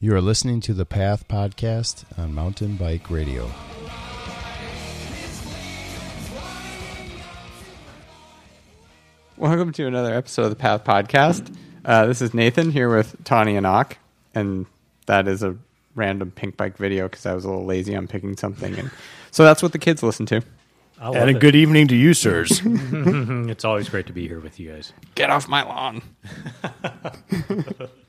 You are listening to the Path Podcast on Mountain Bike Radio. Welcome to another episode of the Path Podcast. Uh, this is Nathan here with Tawny and Ock, and that is a random Pinkbike video because I was a little lazy on picking something, and so that's what the kids listen to. I And a it. good evening to you, sirs. It's always great to be here with you guys. Get off my lawn.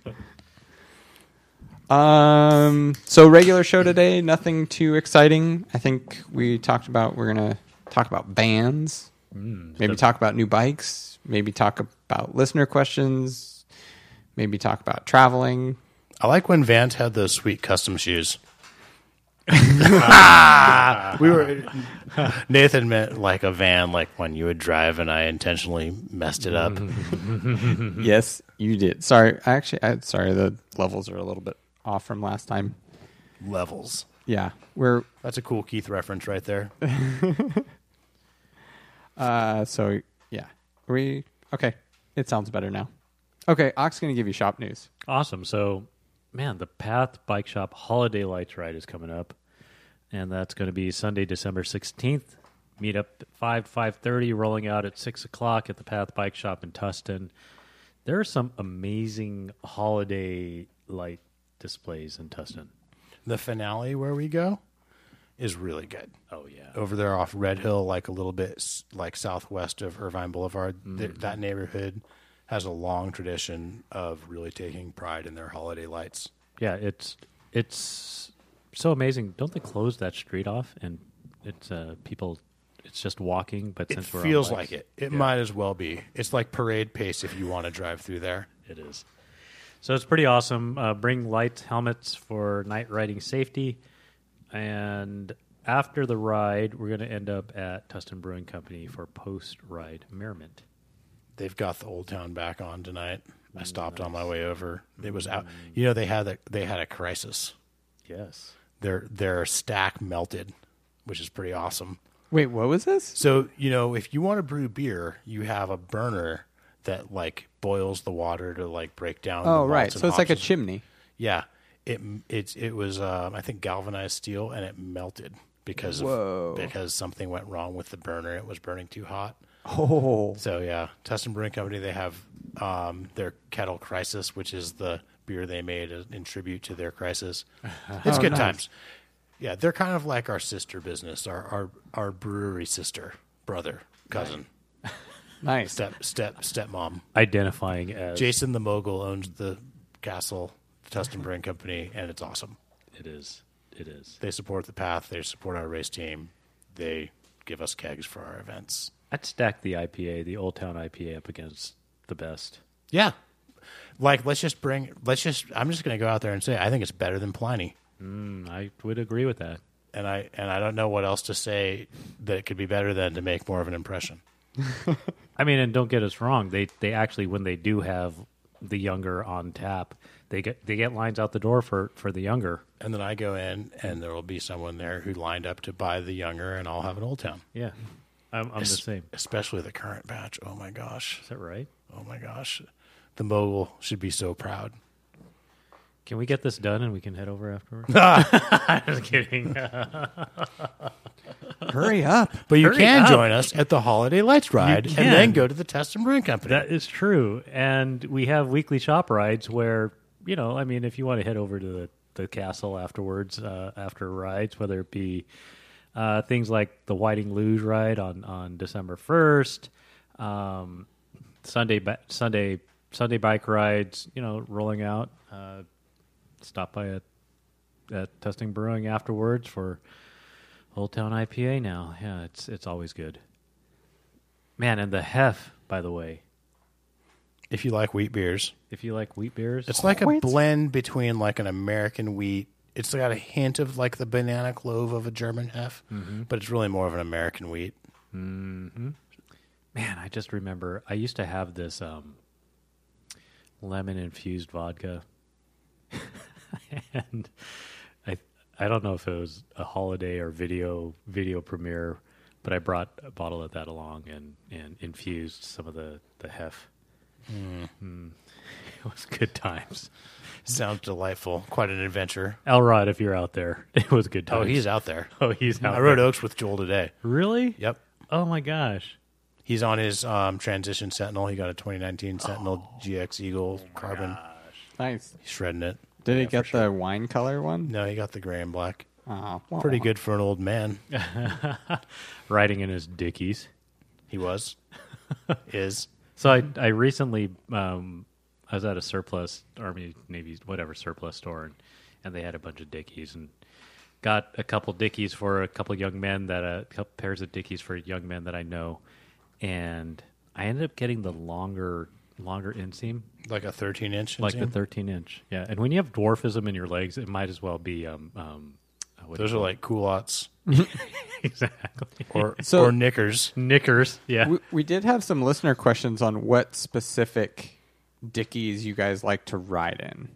um. So regular show today. Nothing too exciting. I think we talked about we're gonna talk about bands. maybe talk about new bikes. Maybe talk about listener questions. Maybe talk about traveling. I like when Vans had those sweet custom shoes. we were Nathan meant like a van, like when you would drive, and I intentionally messed it up. Yes, you did. Sorry, I actually, I, sorry. The levels are a little bit off from last time. Levels. Yeah, we're That's a cool Keith reference right there. uh. So yeah, we okay. It sounds better now. Okay, Ock's gonna give you shop news. Awesome. So, man, the Path Bike Shop Holiday Lights Ride is coming up, and that's going to be Sunday, December sixteenth. Meet up at five five thirty, rolling out at six o'clock at the Path Bike Shop in Tustin. There are some amazing holiday light displays in Tustin. The finale where we go is really good. Oh yeah, Over there off Red Hill, like a little bit s- like southwest of Irvine Boulevard, th- that neighborhood has a long tradition of really taking pride in their holiday lights. yeah. It's it's so amazing. Don't they close that street off and it's uh, people? It's just walking, but It since we're on feels like it. It might as well be. It's like parade pace if you want to drive through there. It is. So it's pretty awesome. Uh, bring light helmets for night riding safety. And after the ride, we're going to end up at Tustin Brewing Company for post ride merriment. They've got the old town back on tonight. I stopped on my way over. It was out. You know they had a, they had a crisis. Yes. Their their stack melted, which is pretty awesome. Wait, what was this? So you know if you want to brew beer, you have a burner that like boils the water to like break down. Oh, right. So it's like a chimney. Yeah, it it's it was um, I think galvanized steel and it melted because Whoa. of because something went wrong with the burner. It was burning too hot. Oh, So yeah, Tustin Brewing Company they have um, their Kettle Crisis, which is the beer they made in tribute to their crisis. It's good times. Yeah, they're kind of like our sister business, our our our brewery sister, brother, cousin, nice. step step stepmom. Identifying as Jason the mogul owns the castle, Tustin Brewing Company, and it's awesome. it is. It is. They support the path. They support our race team. They give us kegs for our events. I'd stack the IPA, the Old Town IPA, up against the best. Yeah. Like let's just bring let's just I'm just gonna go out there and say I think it's better than Pliny. Mm, I would agree with that. And I and I don't know what else to say that it could be better than to make more of an impression. I mean, and don't get us wrong. They they actually when they do have the younger on tap, they get they get lines out the door for for the younger. And then I go in and there will be someone there who lined up to buy the younger and I'll have an old town. Yeah, I'm, I'm the same. Especially the current batch. Oh my gosh. Is that right? Oh my gosh. The mogul should be so proud. Can we get this done and we can head over afterwards? I'm just kidding. Hurry up. But you Hurry can up. join us at the Holiday Lights Ride and can. then go to the Tustin Brewing Company. that is true, and we have weekly shop rides where you know, I mean, if you want to head over to the, the castle afterwards, uh, after rides, whether it be uh, things like the Whiting Luge ride on on December first, um, Sunday ba- Sunday Sunday bike rides, you know, rolling out. Uh, stop by at at Tustin Brewing afterwards for Old Town IPA. Now, yeah, it's it's always good. Man, and the hef, by the way, if you like wheat beers. if you like wheat beers, It's like a blend between like an American wheat. It's got a hint of like the banana clove of a German hef, but it's really more of an American wheat. man, I just remember I used to have this um, lemon infused vodka, and I I don't know if it was a holiday or video video premiere, but I brought a bottle of that along and and infused some of the the hef. Mm. It was good times. Sounds delightful. Quite an adventure. Elrod, if you're out there, it was good times. Oh, he's out there. Oh, he's out there. I rode there. Oaks with Joel today. Really? Yep. Oh my gosh. He's on his um, transition Sentinel. He got a 2019 Sentinel GX Eagle carbon. Nice. He's shredding it. Did Yeah, he get for sure. the wine color one? No, he got the gray and black. Oh, Pretty good for an old man. Riding in his dickies. He was. Is. So I I recently um, I was at a surplus Army Navy whatever surplus store and, and they had a bunch of dickies and got a couple dickies for a couple young men that a couple pairs of dickies for young men that I know and I ended up getting the longer longer inseam Like a 13 inch. like the 13 inch yeah and when you have dwarfism in your legs it might as well be um um uh, what do Those are like culottes exactly or, So- or knickers. knickers yeah We, we did have some listener questions on what specific Dickies you guys like to ride in.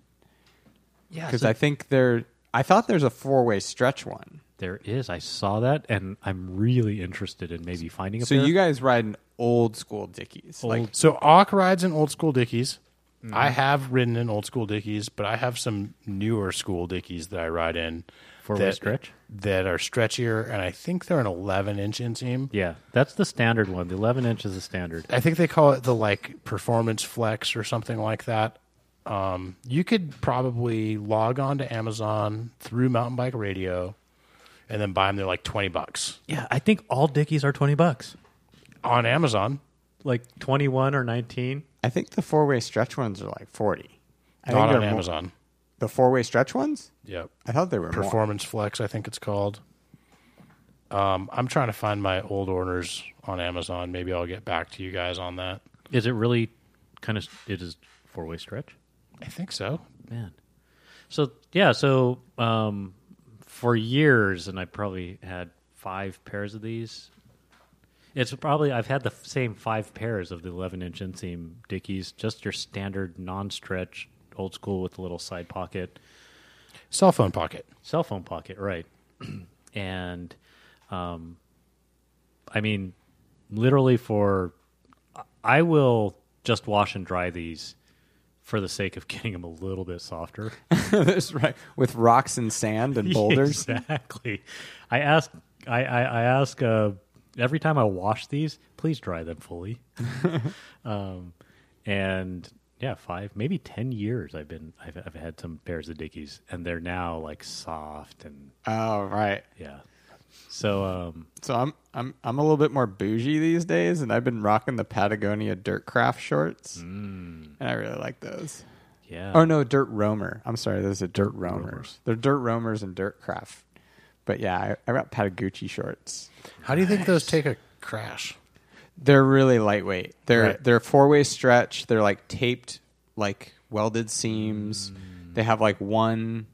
yeah Because so I think there, I thought there's a four way stretch one. there is I saw that and I'm really interested in maybe finding a So pair. you guys ride in old school Dickies. Like, So Ock rides in old school Dickies. Mm-hmm. I have ridden in old school Dickies, but I have some newer school Dickies that I ride in. Four-way that- stretch? That are stretchier, and I think they're an 11 inch inseam. Yeah, that's the standard one. The 11 inch is the standard. I think they call it the like performance flex or something like that. Um, you could probably log on to Amazon through Mountain Bike Radio, and then buy them. They're like twenty bucks Yeah, I think all Dickies are 20 bucks. On Amazon. Like 21 or 19. I think the four way stretch ones are like 40. I think Not they're on more- Amazon. the four way stretch ones? Yep. I thought they were more. Performance Flex, I think it's called. Um, I'm trying to find my old orders on Amazon. Maybe I'll get back to you guys on that. Is it really kind of it is four way stretch? I think so. Man. So, yeah, so um for years and I probably had 5 pairs of these. It's probably I've had the same 5 pairs of the 11 inch inseam Dickies, just your standard non-stretch old school with a little side pocket. Cell phone pocket. cell phone pocket, right? and um, I mean, literally for I will just wash and dry these for the sake of getting them a little bit softer. That's right. With rocks and sand and boulders. exactly. I ask. I I, I ask uh, every time I wash these, please dry them fully. um, and yeah, five, maybe ten years. I've been. I've, I've had some pairs of Dickies, and they're now like soft and Oh, right. yeah. So um, So I'm I'm I'm a little bit more bougie these days, and I've been rocking the Patagonia Dirt Craft shorts, and I really like those. yeah. Oh no, Dirt Roamer. I'm sorry, those are Dirt Roamers. They're Dirt Roamers and Dirt Craft. But yeah, I, I got Patagucci shorts. How do you think those take a crash? They're really lightweight. They're Right. they're four way stretch. They're like taped, like welded seams. They have like one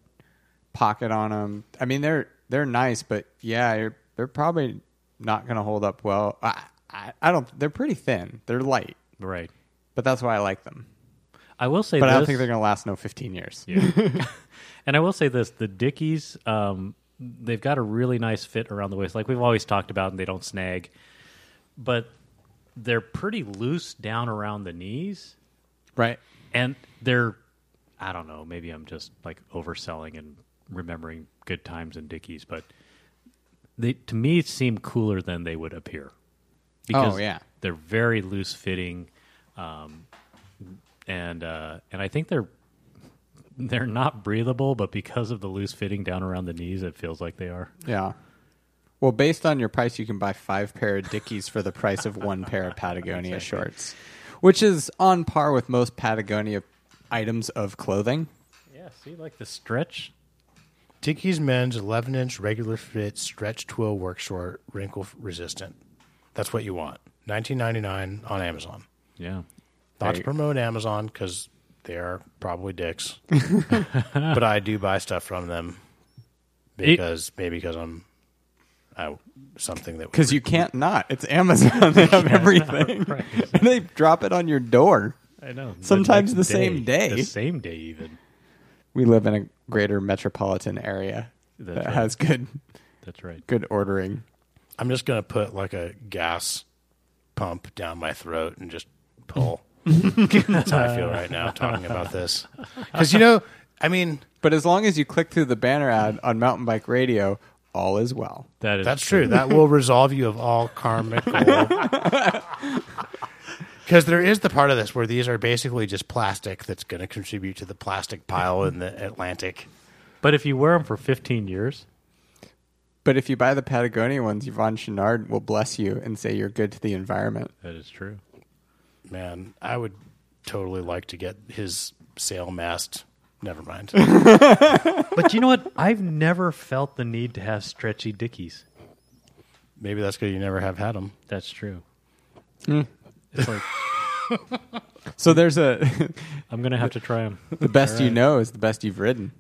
pocket on them. I mean, they're they're nice, but yeah, you're, they're probably not going to hold up well. I, I I don't. They're pretty thin. They're light, Right. but that's why I like them. I will say But this. I don't think they're going to last no 15 years. Yeah. and I will say this: the Dickies, um, they've got a really nice fit around the waist, like we've always talked about, and they don't snag. But they're pretty loose down around the knees, Right. and they're, I don't know, maybe I'm just like overselling and remembering good times in Dickies, but they to me seem cooler than they would appear. Oh, yeah. they're very loose fitting, um, and uh, and I think they're they're not breathable, but because of the loose fitting down around the knees, it feels like they are. Yeah. Well, based on your price, you can buy five pair of Dickies for the price of one pair of Patagonia shorts, which is on par with most Patagonia items of clothing. Yeah, see, like the stretch. Dickies men's 11 inch regular fit stretch twill work short, wrinkle resistant. That's what you want. 19.99 on Amazon. Yeah, Not There to promote Amazon because they are probably dicks, but I do buy stuff from them because maybe because I'm I, something that Because you can't not. It's Amazon. They have everything. right. and they drop it on your door. I know. Sometimes next the same day. the same day even. We live in a greater metropolitan area That's that right. has good That's right. good ordering. I'm just gonna put like a gas pump down my throat and just pull. Mm-hmm. That's how I feel uh, right now talking about this. Because you know, I mean, But as long as you click through the banner ad on Mountain Bike Radio, all is well. That is That's true. That will resolve you of all karmic. Because there is the part of this where these are basically just plastic that's going to contribute to the plastic pile in the Atlantic. But if you wear them for 15 years, But if you buy the Patagonia ones, Yvon Chouinard will bless you and say you're good to the environment. that is true. Man, I would totally like to get his sail mast. Never mind. But you know what? I've never felt the need to have stretchy dickies. Maybe that's because you never have had them. That's true. Hmm. It's like So there's a I'm gonna have to try them. the best you know is the best you've ridden.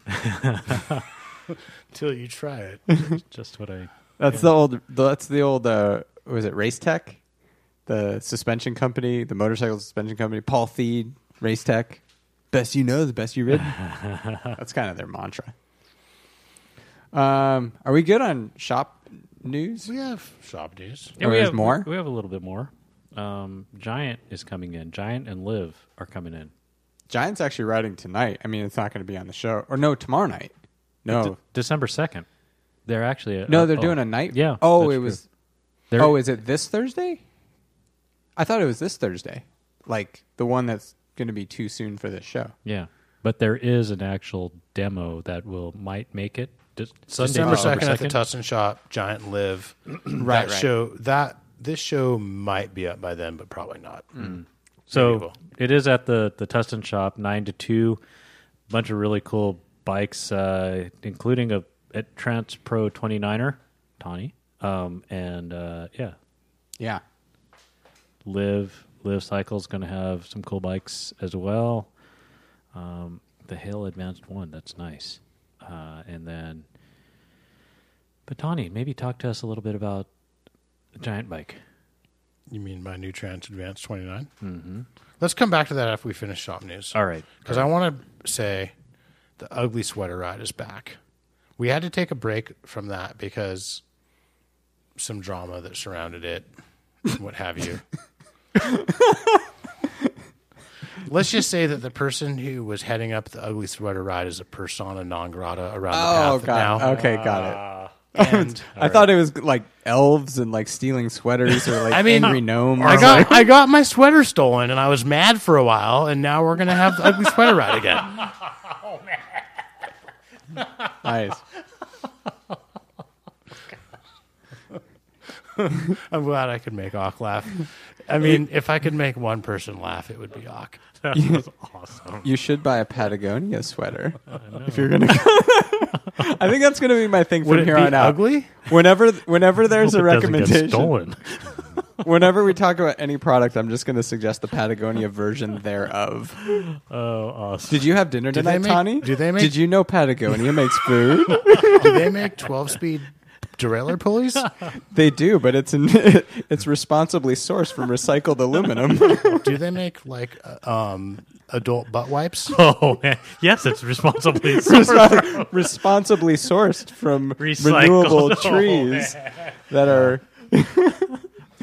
Till you try it. Just what I. That's the old. That's the old. Uh, was it Race Tech, the suspension company, the motorcycle suspension company? Paul Thede, Race Tech. Best you know, the best you ridden. that's kind of their mantra. Um, are we good on shop news? we have shop news. Or we have more? We have a little bit more. Um, Giant is coming in. Giant and Liv are coming in. Giants actually riding tonight. I mean, it's not going to be on the show, or no, tomorrow night. No, De- December second. They're actually no, they're oh, doing a night. Yeah. Oh, it true. was. They're- Oh, is it this Thursday? I thought it was this Thursday, like the one that's going to be too soon for this show. Yeah, but there is an actual demo that will might make it. De- Sunday, December December second at the Tustin Shop, Giant Liv. Right, that right. show that this show might be up by then, but probably not. So Maybe it is at the the Tustin shop, nine to two. Bunch of really cool bikes, uh, including a, a Trance Pro 29er, Tawny, um, and uh, yeah, Yeah. Liv Liv Cycle's going to have some cool bikes as well. Um, the Hail Advanced One, that's nice, uh, and then. But Tawny, maybe talk to us a little bit about the giant bike. You mean my new Trance Advanced 29? Mm-hmm. Let's come back to that after we finish shop news. All right, Because I want to say the ugly sweater ride is back. We had to take a break from that because some drama that surrounded it, what have you. Let's just say that the person who was heading up the ugly sweater ride is a persona non grata around Oh the path god. now. Okay, got it. Ah. And I thought it was like elves and like stealing sweaters or like I mean, angry gnomes. I got I got my sweater stolen and I was mad for a while and now we're gonna have the ugly sweater ride again. Oh, nice. I'm glad I could make Ock laugh. I mean, if I could make one person laugh, it would be Ock. that was awesome. You should buy a Patagonia sweater if you're gonna. I think that's gonna be my thing from Would it here be on out. ugly? Whenever, whenever there's a Hope it doesn't get recommendation, stolen. whenever we talk about any product, I'm just gonna suggest the Patagonia version thereof. Oh, awesome. Did you have dinner they tonight, make- Tawny? do they make- Did you know Patagonia makes food? Do they make 12 speed derailleur pulleys? they do, but it's in, it's responsibly sourced from recycled aluminum. Do they make like uh, um, adult butt wipes? Oh man. yes, it's responsibly Respo- responsibly sourced from Recycled. renewable Oh, trees that are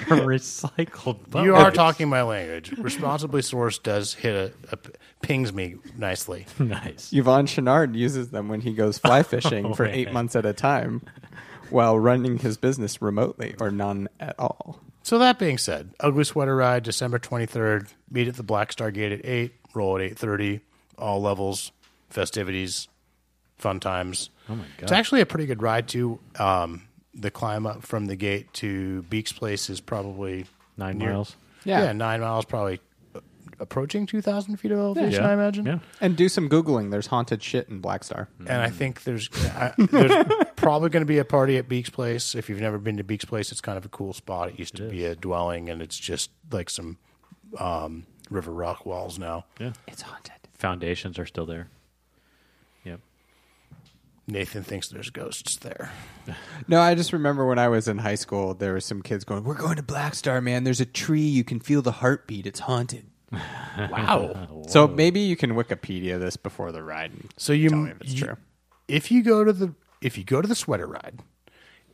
from recycled. butt You are wipes. talking my language. Responsibly sourced does hit a, a pings me nicely. nice. Yvon Chouinard uses them when he goes fly fishing for eight months at a time while running his business remotely or none at all. So that being said, Ugly Sweater Ride, December 23rd. Meet at the Black Star Gate at 8, roll at 8.30. All levels, festivities, fun times. Oh my god. It's actually a pretty good ride, too. Um, the climb up from the gate to Beek's Place is probably Nine near- miles. Yeah. Yeah, nine miles, probably uh, approaching 2,000 feet of elevation, Yeah. I imagine. Yeah. And do some Googling. There's haunted shit in Black Star. And I think there's I, there's probably going to be a party at Beek's Place. If you've never been to Beek's Place, it's kind of a cool spot. It used to be a dwelling, and it's just like some um, river rock walls now. Yeah. It's haunted. Foundations are still there. Yep. Nathan thinks there's ghosts there. No, I just remember when I was in high school, there were some kids going, "We're going to Black Star, man. There's a tree. You can feel the heartbeat. It's haunted." Wow. So maybe you can Wikipedia this before the ride. And So you, tell me if it's you- true. if you go to the if you go to the sweater ride,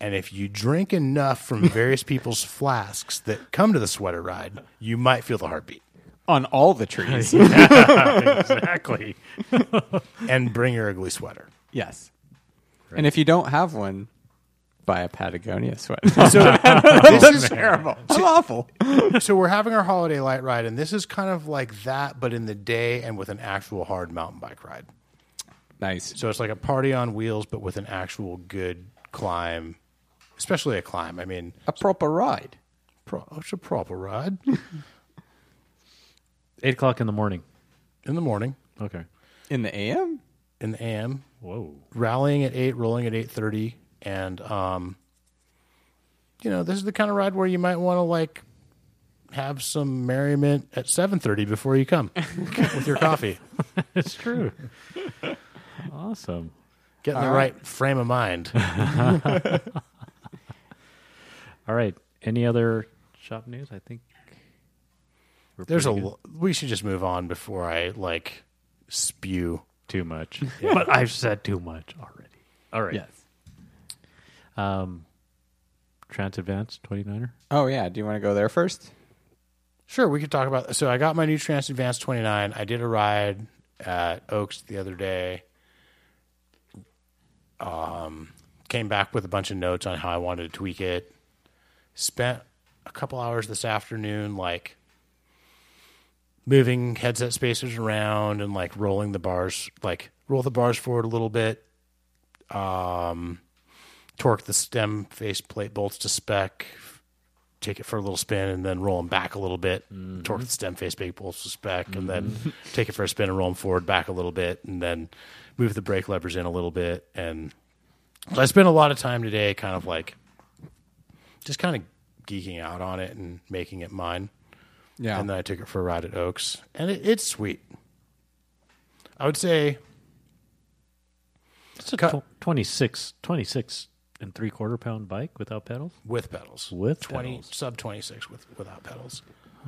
and if you drink enough from various people's flasks that come to the sweater ride, you might feel the heartbeat. on all the trees. exactly. and bring your ugly sweater. yes. And if you don't have one, buy a Patagonia sweater. So this is terrible. I'm awful. so we're having our holiday light ride, and this is kind of like that, but in the day and with an actual hard mountain bike ride. Nice. So it's like a party on wheels, but with an actual good climb, especially a climb. I mean, A proper ride. pro- it's a proper ride Eight o'clock in the morning. in the morning, Okay. In the AM? in the AM, Whoa. rallying at eight, rolling at eight thirty, and um, you know, this is the kind of ride where you might want to like have some merriment at seven thirty before you come with your coffee. It's true. Awesome. Get in the All right. right frame of mind. All right. Any other shop news? I think we're There's a. pretty good. l- We should just move on before I like spew. too much. But I've said too much already. All right. Yes. Um, Trance Advance 29er. Oh, yeah. Do you want to go there first? Sure, we could talk about. So I got my new Trance Advance 29. I did a ride at Oaks the other day. Um, came back with a bunch of notes on how I wanted to tweak it. Spent a couple hours this afternoon, like moving headset spacers around and like rolling the bars, like roll the bars forward a little bit. Um, torque the stem faceplate bolts to spec, take it for a little spin and then roll them back a little bit, mm-hmm. torque the stem face big to spec, and then mm-hmm. take it for a spin and roll them forward back a little bit, and then move the brake levers in a little bit. And so I spent a lot of time today kind of like just kind of geeking out on it and making it mine. Yeah. And then I took it for a ride at Oaks, and it, it's sweet. I would say It's a tw- 26, 26 and three quarter pound bike without pedals. with pedals, With twenty pedals. sub twenty six with without pedals,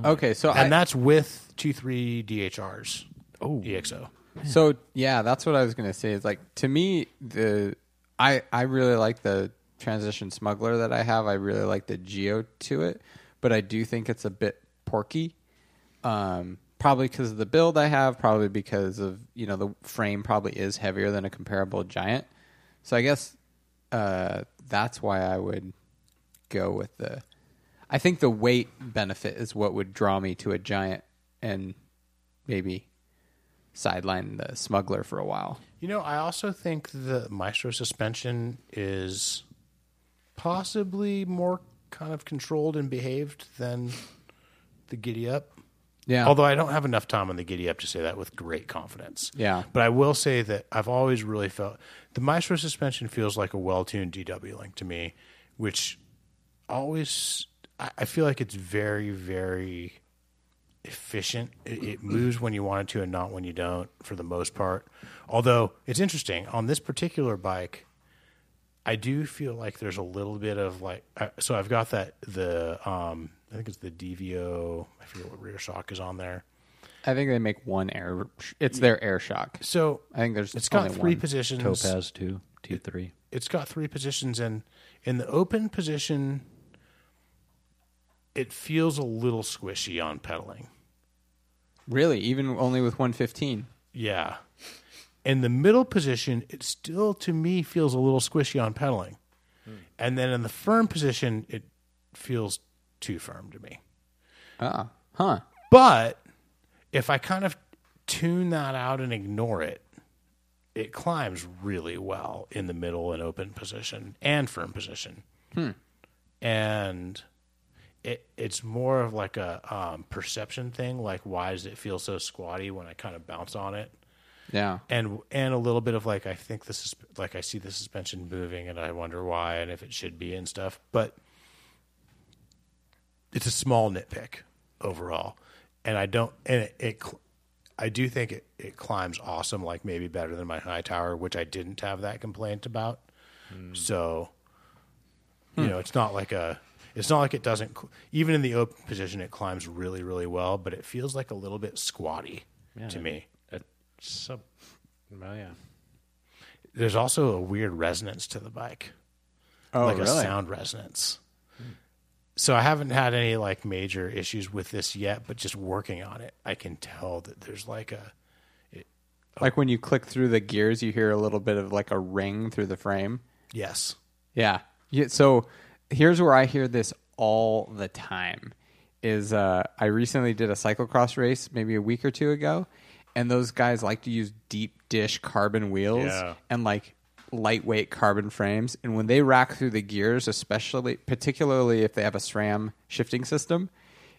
okay. So and I, that's with two three DHRs. Oh. EXO. So yeah, that's what I was gonna say. Is like to me the I I really like the transition smuggler that I have. I really like the Geo to it, but I do think it's a bit porky. Um, probably because of the build I have. Probably because of you know the frame probably is heavier than a comparable Giant. So I guess uh, that's why I would go with the. I think the weight benefit is what would draw me to a Giant and maybe sideline the smuggler for a while. You know, I also think the Maestro suspension is possibly more kind of controlled and behaved than the Giddy Up. Yeah. Although I don't have enough time on the Giddy Up to say that with great confidence. Yeah. But I will say that I've always really felt the Maestro suspension feels like a well tuned DW link to me, which always, I I feel like it's very, very efficient. It, it moves when you want it to and not when you don't, for the most part. Although it's interesting on this particular bike, I do feel like there's a little bit of like. I- So I've got that the um I think it's the DVO. I forget what rear shock is on there. I think they make one air. It's their air shock. So I think there's it's got three one. positions. Topaz two, T three. It's got three positions, and in the open position, it feels a little squishy on pedaling. Really, even only with 115. Yeah. In the middle position, it still to me feels a little squishy on pedaling. Hmm. And then in the firm position, it feels too firm to me. Ah, huh. But if I kind of tune that out and ignore it, it climbs really well in the middle and open position and firm position. And it it's more of like a um, perception thing. Like, why does it feel so squatty when I kind of bounce on it? Yeah. and and a little bit of like I think this is like I see the suspension moving and I wonder why and if it should be and stuff. But it's a small nitpick overall, and I don't and it, it I do think it it climbs awesome, like maybe better than my Hightower, which I didn't have that complaint about. Hmm. So you hmm. know, it's not like a. It's not like it doesn't. Even in the open position, it climbs really, really well, but it feels like a little bit squatty to me. Sub. Well, yeah. There's also a weird resonance to the bike, Oh, like a sound resonance. So I haven't had any like major issues with this yet, but just working on it, I can tell that there's like a Like when you click through the gears, you hear a little bit of like a ring through the frame. yes. Yeah. yeah so here's where I hear this all the time is uh, I recently did a cyclocross race maybe a week or two ago, and those guys like to use deep dish carbon wheels Yeah. and like lightweight carbon frames. And when they rack through the gears, especially particularly if they have a SRAM shifting system,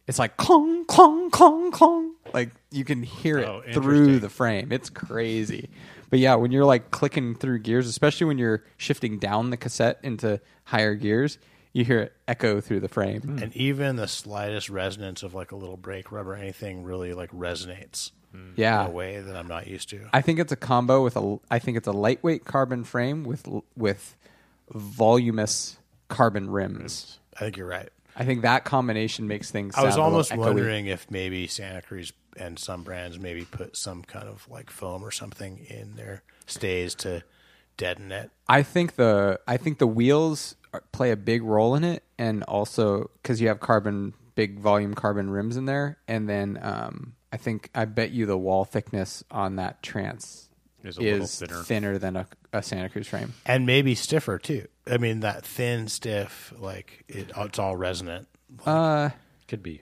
it's like clong, clong, clong, clong. Like you can hear it Oh, through interesting. the frame. It's crazy. But yeah, when you're like clicking through gears, especially when you're shifting down the cassette into higher gears, you hear it echo through the frame. And even the slightest resonance of like a little brake rub or anything really like resonates Yeah. in a way that I'm not used to. I think it's a combo with a I think it's a lightweight carbon frame with with voluminous carbon rims. I think you're right. I think that combination makes things I was almost wondering if maybe Santa Cruz and some brands maybe put some kind of like foam or something in their stays to deaden it. I think the I think the wheels are, play a big role in it, and also because you have carbon, big volume carbon rims in there, and then um, I think I bet you the wall thickness on that trance Is a is thinner. thinner than a, a Santa Cruz frame. And maybe stiffer too. I mean that thin, stiff, like it, it's all resonant. Uh, Could be.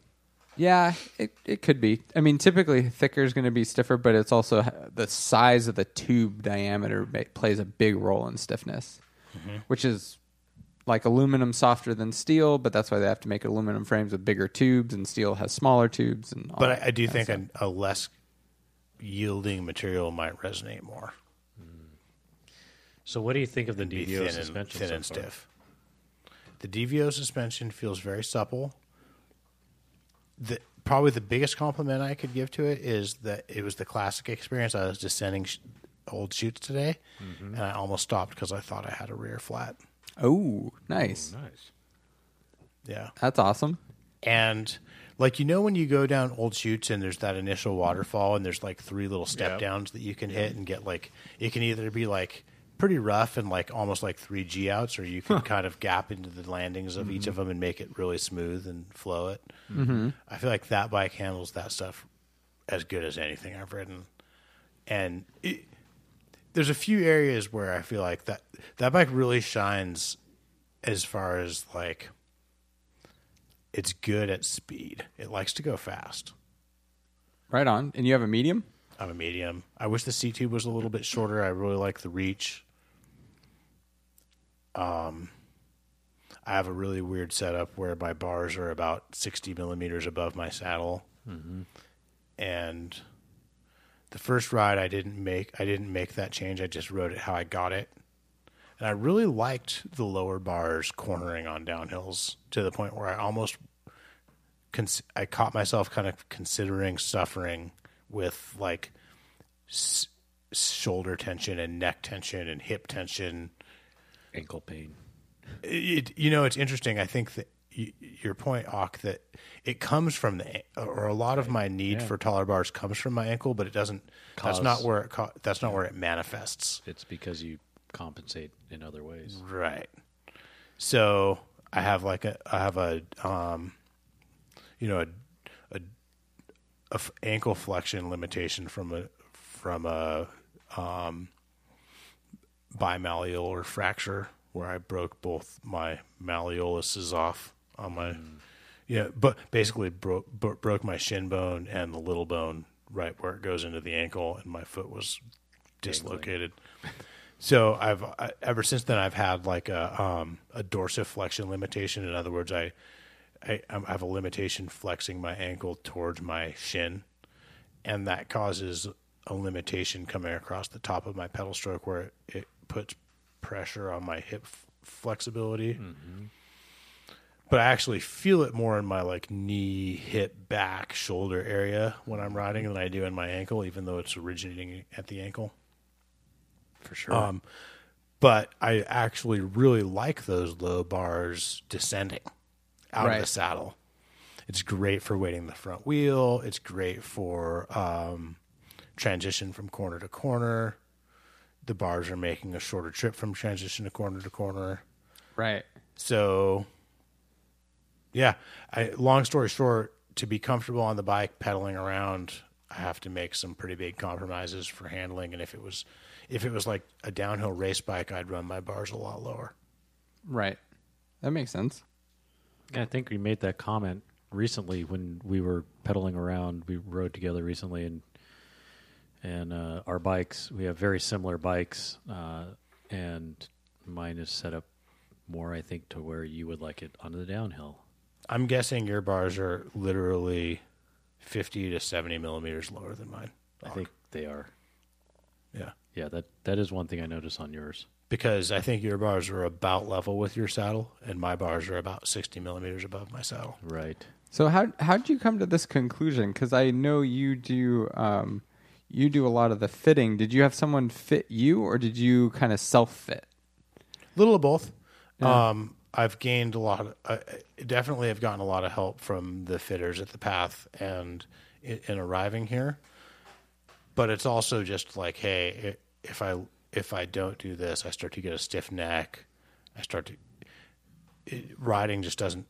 yeah, it it could be. I mean, typically thicker is going to be stiffer, but it's also the size of the tube diameter ma- plays a big role in stiffness, which is like aluminum softer than steel, but that's why they have to make aluminum frames with bigger tubes, and steel has smaller tubes. And all But I, I do think a, a less yielding material might resonate more. So, what do you think of the Be DVO thin and, suspension? thin so and far? stiff. The DVO suspension feels very supple. The probably the biggest compliment I could give to it is that it was the classic experience. I was descending sh- old chutes today, Mm-hmm. and I almost stopped because I thought I had a rear flat. Oh, nice. Nice. Yeah, That's awesome. and like you know when you go down old chutes and there's that initial waterfall and there's like three little step Yep. downs that you can hit and get like it can either be like pretty rough and like almost like three G outs or you can kind of gap into the landings of each of them and make it really smooth and flow it. Mm-hmm. I feel like that bike handles that stuff as good as anything I've ridden, and it, there's a few areas where I feel like that that bike really shines as far as like it's good at speed. It likes to go fast. Right on. And you have a medium? I'm a medium. I wish the seat tube was a little bit shorter. I really like the reach. Um, I have a really weird setup where my bars are about 60 millimeters above my saddle, and the first ride I didn't make. I didn't make that change. I just rode it how I got it, and I really liked the lower bars cornering on downhills to the point where I almost cons- I caught myself kind of considering suffering with like s- shoulder tension and neck tension and hip tension. Ankle pain. It, you know, it's interesting. I think that your point, Ock, that it comes from the or a lot of my need for taller bars comes from my ankle, but it doesn't. That's not where it. That's not where it manifests. It's because you compensate in other ways. Right. So I have like a I have a um you know a a, a f- ankle flexion limitation from a from a um bimalleolar fracture where I broke both my malleoluses off on my yeah but basically broke bro- broke my shin bone and the little bone right where it goes into the ankle and my foot was dislocated. So I've I, ever since then I've had like a um, a dorsiflexion limitation. In other words, I, I I have a limitation flexing my ankle towards my shin, and that causes a limitation coming across the top of my pedal stroke where it, it puts pressure on my hip f- flexibility. But I actually feel it more in my like knee, hip, back, shoulder area when I'm riding than I do in my ankle, even though it's originating at the ankle. For sure. Um, but I actually really like those low bars descending out of the saddle. It's great for weighting the front wheel. It's great for um, transition from corner to corner. The bars are making a shorter trip from transition to corner to corner. Right. So Yeah. I, long story short, to be comfortable on the bike pedaling around, I have to make some pretty big compromises for handling. And if it was, if it was like a downhill race bike, I'd run my bars a lot lower. Right. That makes sense. I think we made that comment recently when we were pedaling around. We rode together recently, and and uh, our bikes. We have very similar bikes, uh, and mine is set up more, I think, to where you would like it on the downhill. I'm guessing your bars are literally 50 to 70 millimeters lower than mine. I think they are. Yeah. Yeah, that that is one thing I noticed on yours. Because I think your bars are about level with your saddle, and my bars are about 60 millimeters above my saddle. Right. So how how did you come to this conclusion? Because I know you do um, you do a lot of the fitting. Did you have someone fit you, or did you kind of self fit? little of both. Yeah. Um, I've gained a lot. Of, I definitely have gotten a lot of help from the fitters at the path and in, in arriving here. But it's also just like, hey, if I if I don't do this, I start to get a stiff neck. I start to it, riding just doesn't.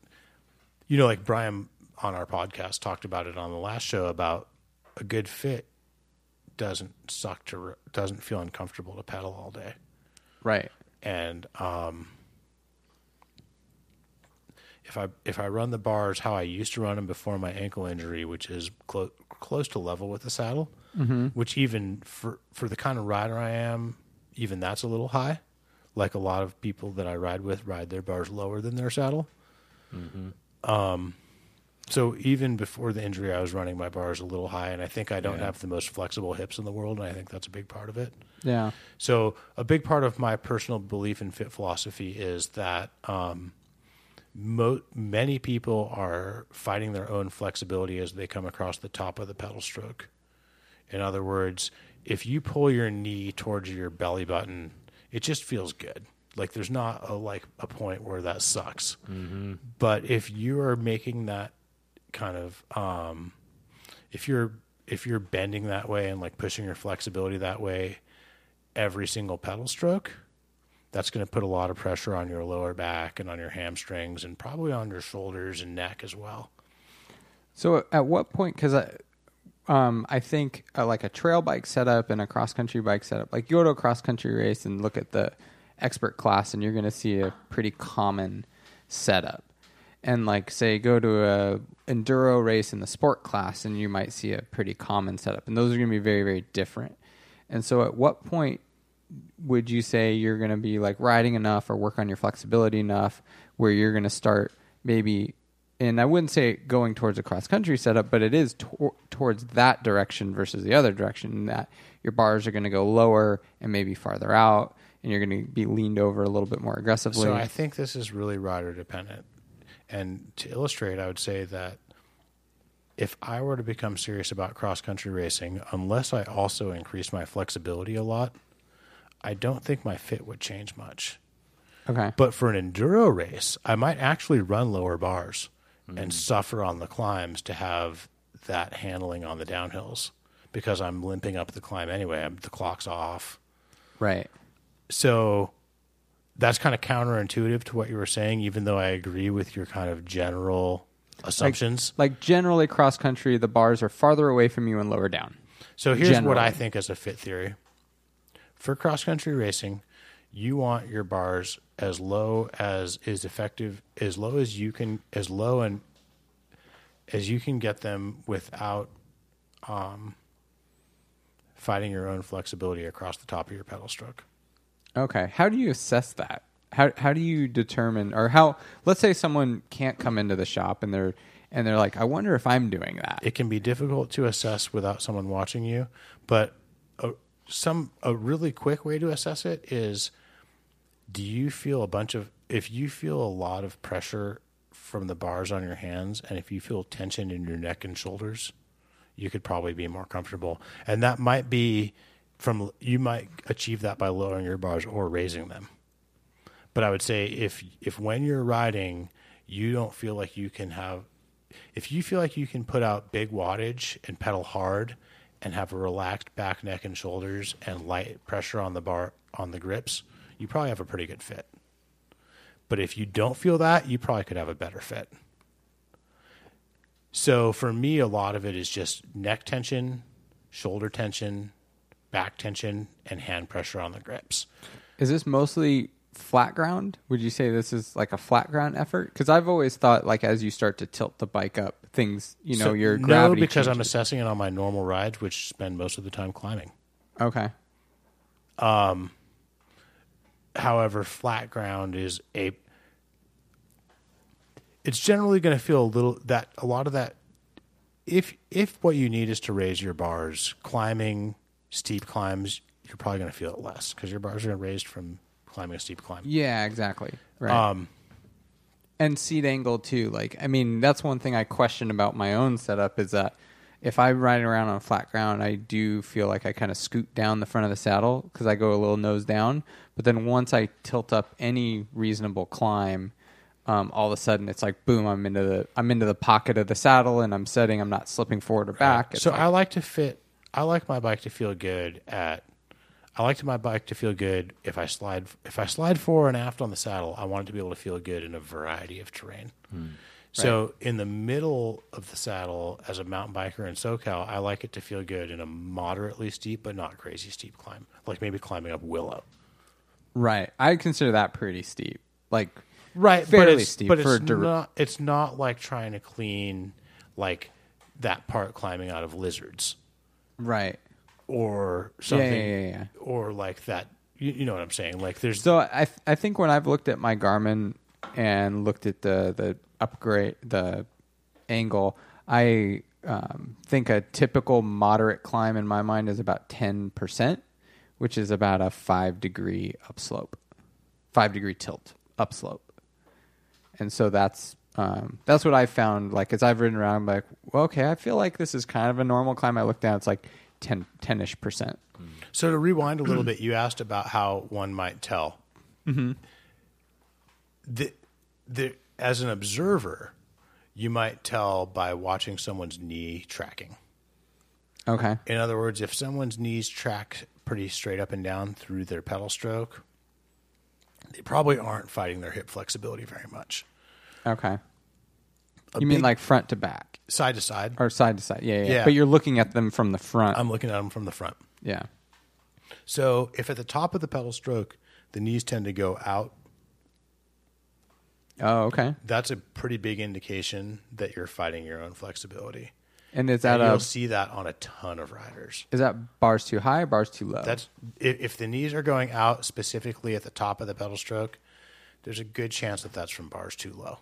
You know, like Brian on our podcast talked about it on the last show about a good fit doesn't suck to doesn't feel uncomfortable to pedal all day Right. and um, if I if I run the bars how I used to run them before my ankle injury, which is clo- close to level with the saddle, which even for for the kind of rider I am, even that's a little high. Like a lot of people that I ride with ride their bars lower than their saddle. Um, so even before the injury, I was running my bars a little high, and I think I don't Yeah. have the most flexible hips in the world, and I think that's a big part of it. Yeah. So a big part of my personal belief in fit philosophy is that um, mo- many people are fighting their own flexibility as they come across the top of the pedal stroke. In other words, if you pull your knee towards your belly button, it just feels good. Like there's not a like a point where that sucks. But if you are making that kind of um, if you're if you're bending that way and like pushing your flexibility that way every single pedal stroke, that's going to put a lot of pressure on your lower back and on your hamstrings and probably on your shoulders and neck as well. So at what point? Because I, um, I think uh, like a trail bike setup and a cross country bike setup. Like you go to a cross country race and look at the expert class, and you're going to see a pretty common setup. And like say go to a enduro race in the sport class, and you might see a pretty common setup. And those are going to be very very different. And so at what point would you say you're going to be like riding enough or work on your flexibility enough where you're going to start maybe and I wouldn't say going towards a cross country setup, but it is tor- towards that direction versus the other direction. That your bars are going to go lower and maybe farther out, and you're going to be leaned over a little bit more aggressively. So I think this is really rider dependent. And to illustrate, I would say that if I were to become serious about cross country racing, unless I also increase my flexibility a lot, I don't think my fit would change much. okay, But for an enduro race, I might actually run lower bars and hmm. suffer on the climbs to have that handling on the downhills because I'm limping up the climb anyway. I'm, the clock's off. right, So that's kind of counterintuitive to what you were saying, even though I agree with your kind of general assumptions. like generally cross country, the bars are farther away from you and lower down. So here's what I think is a fit theory. For cross country racing, you want your bars as low as is effective, as low as you can, as low and as you can get them without um, fighting your own flexibility across the top of your pedal stroke. Okay. How do you assess that? How how do you determine or how let's say someone can't come into the shop and they're and they're like, I wonder if I'm doing that. it can be difficult to assess without someone watching you but some a really quick way to assess it is do you feel a bunch of if you feel a lot of pressure from the bars on your hands and if you feel tension in your neck and shoulders you could probably be more comfortable. And that might be from you might achieve that by lowering your bars or raising them. But i would say if if when you're riding you don't feel like you can have if you feel like you can put out big wattage and pedal hard and have a relaxed back, neck, and shoulders and light pressure on the bar on the grips, you probably have a pretty good fit. But if you don't feel that, you probably could have a better fit. So for me, a lot of it is just neck tension, shoulder tension, back tension, and hand pressure on the grips. Is this mostly flat ground? Would you say this is like a flat ground effort? Because I've always thought like as you start to tilt the bike up, things you know So- your no, gravity. because I'm assessing it on my normal rides, which spend most of the time climbing. okay. Um. However, flat ground is a. It's generally going to feel a little that a lot of that. If if what you need is to raise your bars, climbing steep climbs, you're probably going to feel it less because your bars are raised from climbing a steep climb. Yeah, exactly. Right. Um, and seat angle too. Like, I mean, that's one thing I question about my own setup is that if I ride around on flat ground, I do feel like I kind of scoot down the front of the saddle because I go a little nose down. But then once I tilt up any reasonable climb, um, all of a sudden it's like boom, I'm into the I'm into the pocket of the saddle and I'm setting. I'm not slipping forward or back. It's so like- I like to fit. I like my bike to feel good at. I like my bike to feel good if I slide if I slide forward and aft on the saddle. I want it to be able to feel good in a variety of terrain. Hmm. So in the middle of the saddle, as a mountain biker in SoCal, I like it to feel good in a moderately steep but not crazy steep climb, like maybe climbing up Willow. right. I consider that pretty steep. Like Right, Fairly but it's, steep but for it's dir- not. It's not like trying to clean like that part climbing out of lizards. right. Or something, yeah, yeah, yeah. or like that. You, you know what I'm saying? Like there's So I I think when I've looked at my Garmin and looked at the the upgrade the angle, I um, think a typical moderate climb in my mind is about ten percent, which is about a five degree upslope, five degree tilt upslope, and so that's. Um, that's what I found. Like as I've ridden around, I'm like, well, okay, I feel like this is kind of a normal climb. I look down, it's like 10 ish percent. so to rewind a little bit. You asked about how one might tell. Mm-hmm. The, the as an observer, you might tell by watching someone's knee tracking. Okay. In other words, if someone's knees track pretty straight up and down through their pedal stroke, they probably aren't fighting their hip flexibility very much. Okay. You mean like front to back Side to side. or side to side? Yeah, yeah. Yeah. But you're looking at them from the front. I'm looking at them from the front. yeah. So if at the top of the pedal stroke, the knees tend to go out, Oh, okay. that's a pretty big indication that you're fighting your own flexibility. And is that And a you'll see that on a ton of riders. is that bars too high or bars too low? That's if, if the knees are going out specifically at the top of the pedal stroke, there's a good chance that that's from bars too low.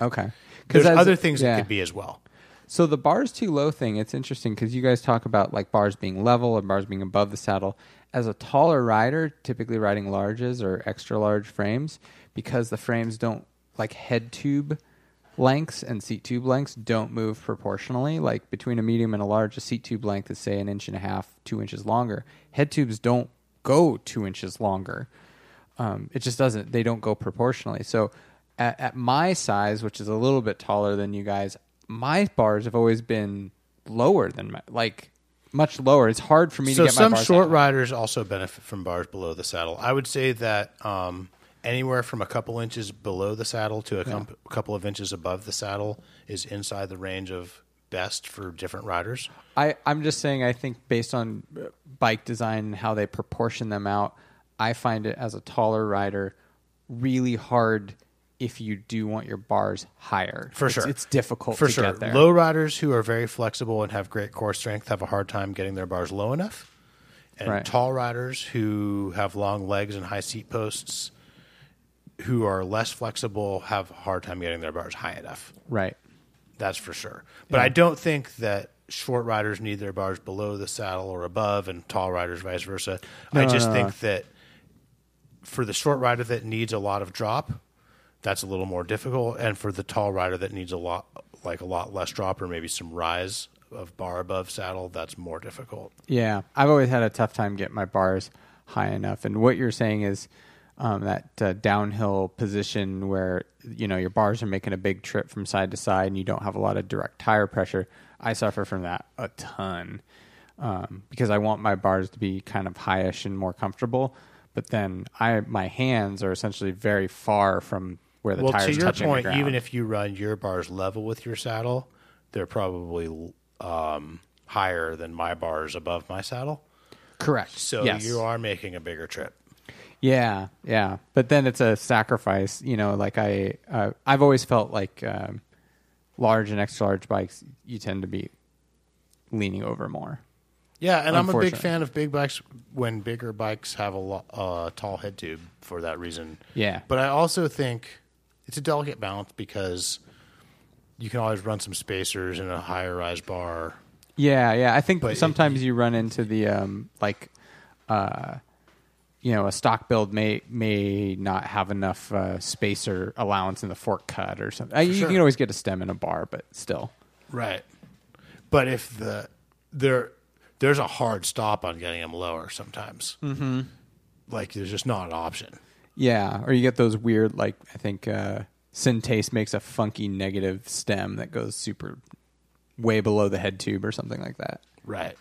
Okay. There's as- other things yeah. it could be as well. So the bars too low thing, it's interesting because you guys talk about like bars being level and bars being above the saddle. As a taller rider, typically riding larges or extra large frames, because the frames don't like head tube lengths and seat tube lengths don't move proportionally. Like between a medium and a large, a seat tube length is say an inch and a half, two inches longer. Head tubes don't go two inches longer. Um, it just doesn't. They don't go proportionally. So at, at my size, which is a little bit taller than you guys, my bars have always been lower than my like much lower. It's hard for me So to get my some short high. riders also benefit from bars below the saddle. I would say that um, anywhere from a couple inches below the saddle to a com- couple of inches above the saddle is inside the range of best for different riders. I, I'm just saying, I think based on uh, bike design and how they proportion them out, I find it as a taller rider really hard if you do want your bars higher. For It's- sure. It's difficult For to sure. get there. Low riders who are very flexible and have great core strength have a hard time getting their bars low enough. And Right. tall riders who have long legs and high seat posts who are less flexible have a hard time getting their bars high enough. right. That's for sure. But I don't think that short riders need their bars below the saddle or above, and tall riders vice versa. I No, just no, think no. that for the short rider that needs a lot of drop, that's a little more difficult, and for the tall rider that needs a lot, like a lot less drop or maybe some rise of bar above saddle, that's more difficult. Yeah, I've always had a tough time getting my bars high enough. And what you're saying is um, that uh, downhill position where you know your bars are making a big trip from side to side, and you don't have a lot of direct tire pressure. I suffer from that a ton um, because I want my bars to be kind of highish and more comfortable. But then I my hands are essentially very far from where the well, tires to your touching point, the ground. even if you run your bars level with your saddle, they're probably um, higher than my bars above my saddle. Correct. So yes. you are making a bigger trip. Yeah, yeah. But then it's a sacrifice, you know. Like I, uh, I've always felt like um, large and extra large bikes, you tend to be leaning over more. Yeah, and I'm a big fan of big bikes when bigger bikes have a lo- uh, tall head tube for that reason. Yeah. But I also think it's a delicate balance because you can always run some spacers in a higher rise bar. Yeah, yeah. I think But it- sometimes you run into the um, like, uh, you know, a stock build may may not have enough uh, spacer allowance in the fork cut or something. You sure. can always get a stem in a bar, but still. Right. But if the there there's a hard stop on getting them lower sometimes. Mm-hmm. Like there's just not an option. Yeah, or you get those weird like I think uh Syntace makes a funky negative stem that goes super way below the head tube or something like that. Right.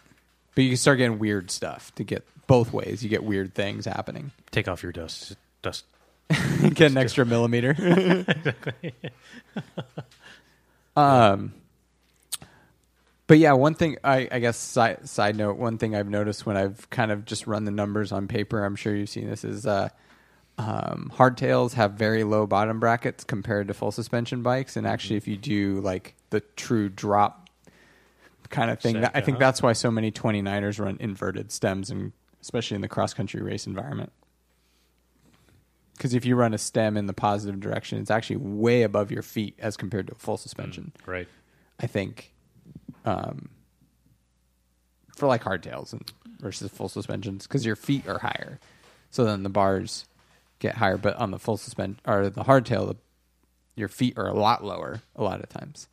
But you can start getting weird stuff to get both ways. You get weird things happening. Take off your dust dust. get an extra millimeter. exactly. um but yeah, one thing I, I guess side, side note, one thing I've noticed when I've kind of just run the numbers on paper, I'm sure you've seen this, is uh, um, hardtails have very low bottom brackets compared to full suspension bikes. And actually, if you do like the true drop kind of thing, that, I think uh-huh. that's why so many 29ers run inverted stems, and especially in the cross country race environment. Because if you run a stem in the positive direction, it's actually way above your feet as compared to a full suspension. Right. I think, um, for like hardtails and versus full suspensions, because your feet are higher, so then the bars get higher. But on the full suspend or the hardtail, the, your feet are a lot lower a lot of times,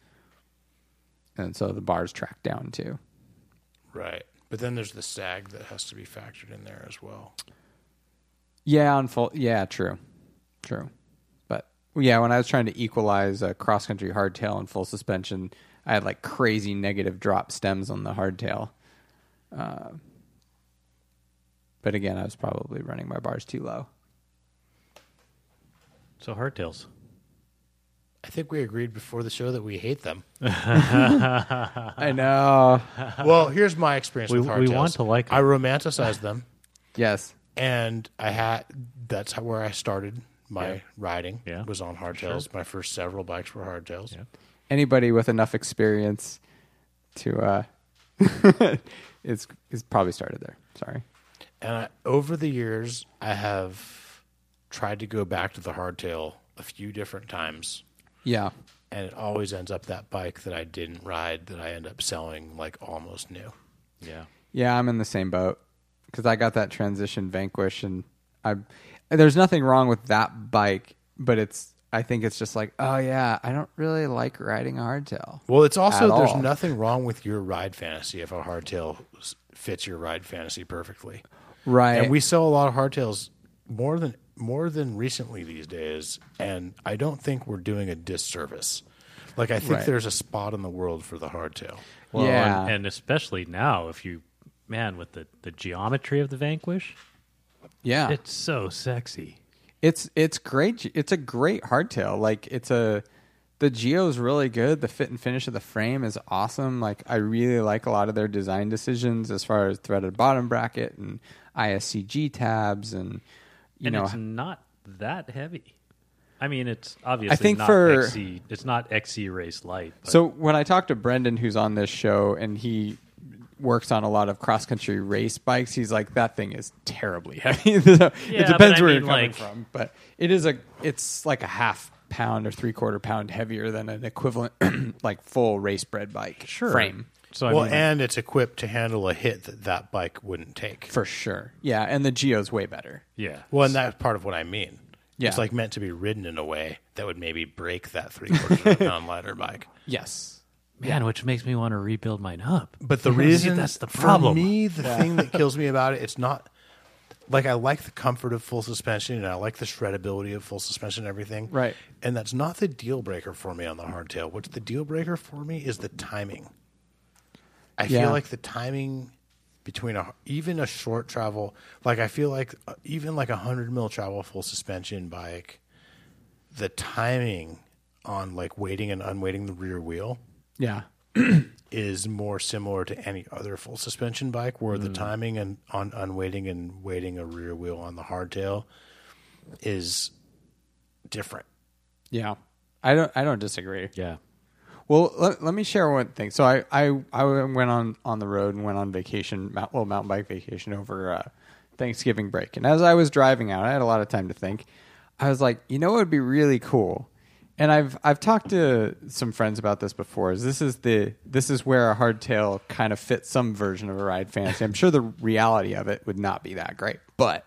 and so the bars track down too. Right. But then there's the sag that has to be factored in there as well. Yeah, on full. Yeah, true, true. But yeah, when I was trying to equalize a cross country hardtail and full suspension, I had like crazy negative drop stems on the hardtail. Uh, but again, I was probably running my bars too low. So hardtails. I think we agreed before the show that we hate them. I know. well, here's my experience We- with we want to like I romanticize them, Yes. and I had that's how, where I started my Yeah. riding. Yeah. was on hardtails. My first several bikes were hardtails. Yeah. Anybody with enough experience to uh, is is probably started there. Sorry. And I, over the years, I have tried to go back to the hardtail a few different times, Yeah. and it always ends up that bike that I didn't ride that I end up selling like almost new. Yeah. Yeah, I'm in the same boat because I got that transition Vanquish, and I there's nothing wrong with that bike, but it's I think it's just like oh yeah, I don't really like riding a hardtail. Well, it's also there's all. nothing wrong with your ride fantasy if a hardtail s- fits your ride fantasy perfectly. Right. And we sell a lot of hardtails more than more than recently these days, and I don't think we're doing a disservice. Like I think Right. there's a spot in the world for the hardtail. Well, Yeah. and, and especially now, if you, man, with the, the geometry of the Vanquish, yeah, it's so sexy. It's it's great. It's a great hardtail. Like it's a the Geo is really good. The fit and finish of the frame is awesome. Like I really like a lot of their design decisions as far as threaded bottom bracket and ISCG tabs and you and know it's not that heavy. I mean, it's obviously I think not for- XC. It's not XC race light. But So when I talk to Brendan, who's on this show, and he works on a lot of cross country race bikes, he's like, "That thing is terribly heavy." So Yeah, it depends where mean, you're coming like- from, but it is a, it's like a half pound or three quarter pound heavier than an equivalent, like full race bred bike sure. frame So I well, mean, and it's equipped to handle a hit that that bike wouldn't take. for sure. Yeah, and the Geo's way better. yeah. Well, and that's part of what I mean. Yeah. It's like meant to be ridden in a way that would maybe break that three quarters of pound lighter bike. Yes. Man, which makes me want to rebuild mine up. But the reason that's the problem. for me, the thing that kills me about it, it's not like I like the comfort of full suspension and I like the shredability of full suspension and everything. Right. And that's not the deal breaker for me on the hardtail. What's the deal breaker for me is the timing. I Yeah. feel like the timing between a even a short travel, like I feel like uh, even like a hundred mil travel full suspension bike, the timing on like weighting and unweighting the rear wheel Yeah. is more similar to any other full suspension bike, where the timing and on unweighting and weighting a rear wheel on the hardtail is different. Yeah, I don't. I don't disagree. Yeah. Well, let, let me share one thing. So I, I, I went on, on the road and went on vacation, well, mountain bike vacation over uh, Thanksgiving break. And as I was driving out, I had a lot of time to think. I was like, you know, what would be really cool. And I've I've talked to some friends about this before. Is this is the this is where a hardtail kind of fits some version of a ride fantasy. I'm sure the reality of it would not be that great, but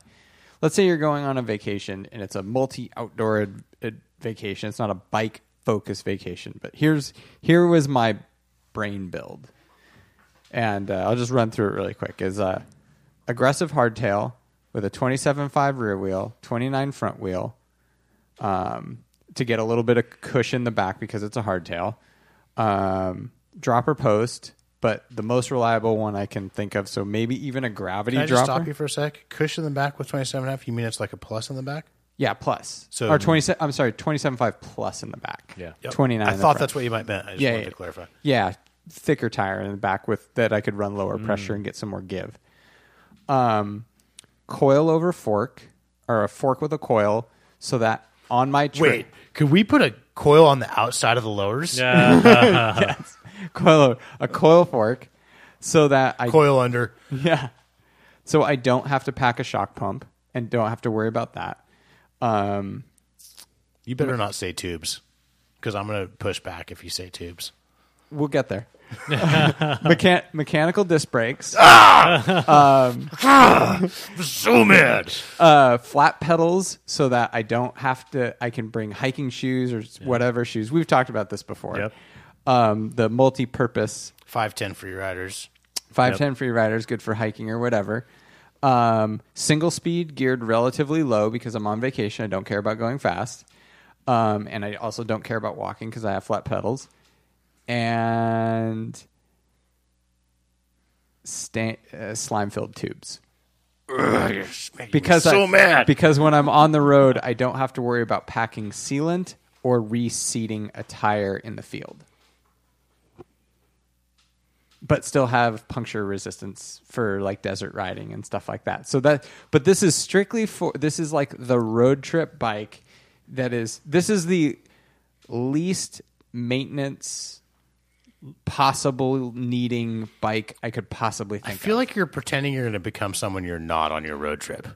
let's say you're going on a vacation and it's a multi outdoor ad, ad vacation. It's not a bike focused vacation. But here's here was my brain build, and uh, I'll just run through it really quick. Is uh, aggressive hardtail with a 27.5 rear wheel, 29 front wheel, um, to get a little bit of cushion in the back because it's a hardtail. Um, dropper post, but the most reliable one I can think of. So maybe even a gravity Can I just dropper. stop you for a sec? Cushion in the back with 27 and a half, you mean it's like a plus in the back? Yeah, plus. So- or twenty seven. I'm sorry, twenty seven five plus in the back. Yeah. Yep. twenty nine. I thought that's what you might meant. I just Yeah, wanted yeah. to clarify. Yeah, thicker tire in the back with that I could run lower pressure and get some more give. Um, coil over fork or a fork with a coil, so that on my trip, Wait, could we put a coil on the outside of the lowers? Yeah. coil a coil fork, so that I Coil under. Yeah. So I don't have to pack a shock pump and don't have to worry about that. Um, You better not say tubes, because I'm going to push back if you say tubes. we'll get there. Mechan- mechanical disc brakes, So mad. uh, flat pedals, so that I don't have to. I can bring hiking shoes or whatever shoes. We've talked about this before. Yep. Um, the multi-purpose 510 Freeriders. 510 for your riders, good for hiking or whatever. Um, single speed geared relatively low because I'm on vacation. I don't care about going fast. Um, and I also don't care about walking because I have flat pedals. And sta- uh, slime filled tubes. Because so I, mad. Because when I'm on the road, I don't have to worry about packing sealant or reseating a tire in the field but still have puncture resistance for like desert riding and stuff like that. So that but this is strictly for this is like the road trip bike that is this is the least maintenance possible needing bike I could possibly think I feel of. like you're pretending you're going to become someone you're not on your road trip.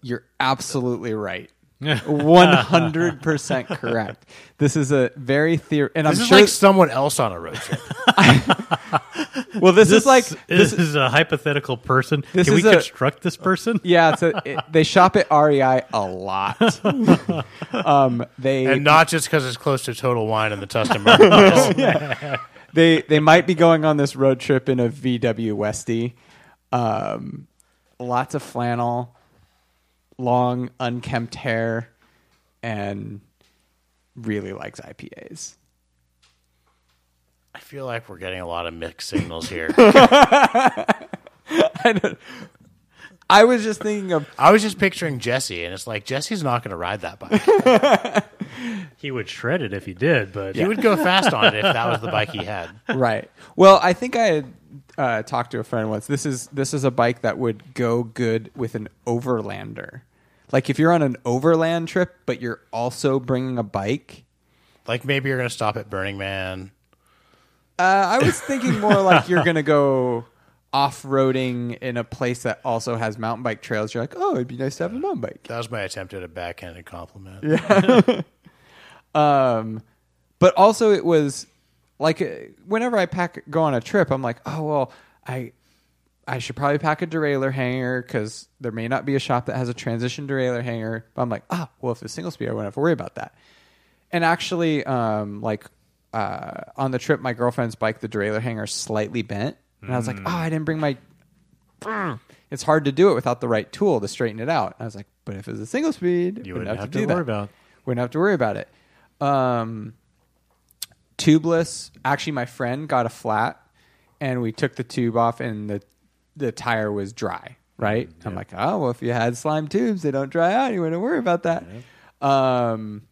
You're absolutely right. 100% correct. This is a very theory and This I'm is sure like someone else on a road trip. well this, is like this, is a hypothetical person. This Can we a- construct this person? Yeah, it's a, it, they shop at REI a lot. um, they and not just because it's close to Total Wine and the Tustin Marketplace. they they might be going on this road trip in a VW Westie. Um, lots of flannel, long unkempt hair, and really likes IPAs. I feel like we're getting a lot of mixed signals here. I was just thinking of I was just picturing Jesse, and it's like Jesse's not going to ride that bike. He would shred it if he did, but He would go fast on it if that was the bike he had. right. Well, I think I had uh, talked to a friend once. This is this is a bike that would go good with an overlander. Like if you're on an overland trip, but you're also bringing a bike. Like maybe you're going to stop at Burning Man. Uh, I was thinking more like you're gonna go off roading in a place that also has mountain bike trails. You're like, oh, it'd be nice to have a mountain bike. That was my attempt at a backhanded compliment. Yeah. Um, but also it was like uh, whenever I pack go on a trip, I'm like, oh well, I I should probably pack a derailleur hanger because there may not be a shop that has a transition derailleur hanger. But I'm like, ah, well, if it's single speed, I won't have to worry about that. And actually, um, like uh, on the trip, my girlfriend's bike, the derailleur hanger slightly bent, and I was like, oh, I didn't bring my. It's hard to do it without the right tool to straighten it out. I was like, but if it's a single speed, You wouldn't have, to do worry that. about. Wouldn't have to worry about it. Um, tubeless. Actually, my friend got a flat, and we took the tube off, and the the tire was dry. Right. I'm like, oh well, if you had slime tubes, they don't dry out. You wouldn't worry about that. Um,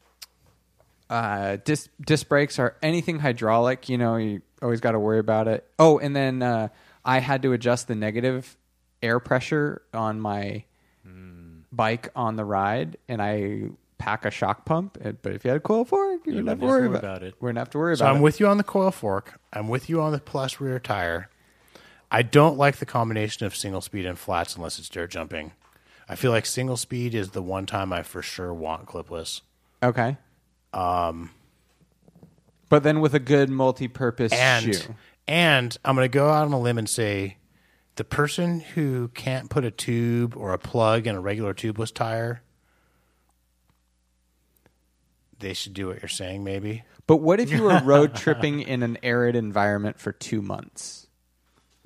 uh, disc disc brakes are anything hydraulic. You know, you always got to worry about it. Oh, and then uh, I had to adjust the negative air pressure on my mm. bike on the ride, and I pack a shock pump. But if you had a coil fork, you wouldn't have to worry about, it. We wouldn't have to worry about. So about I'm it. with you on the coil fork. I'm with you on the plus rear tire. I don't like the combination of single speed and flats unless it's dirt jumping. I feel like single speed is the one time I for sure want clipless. Okay. Um, but then with a good multi-purpose And shoe. and I'm going to go out on a limb and say the person who can't put a tube or a plug in a regular tubeless tire they should do what you're saying maybe. But what if you were road tripping in an arid environment for two months?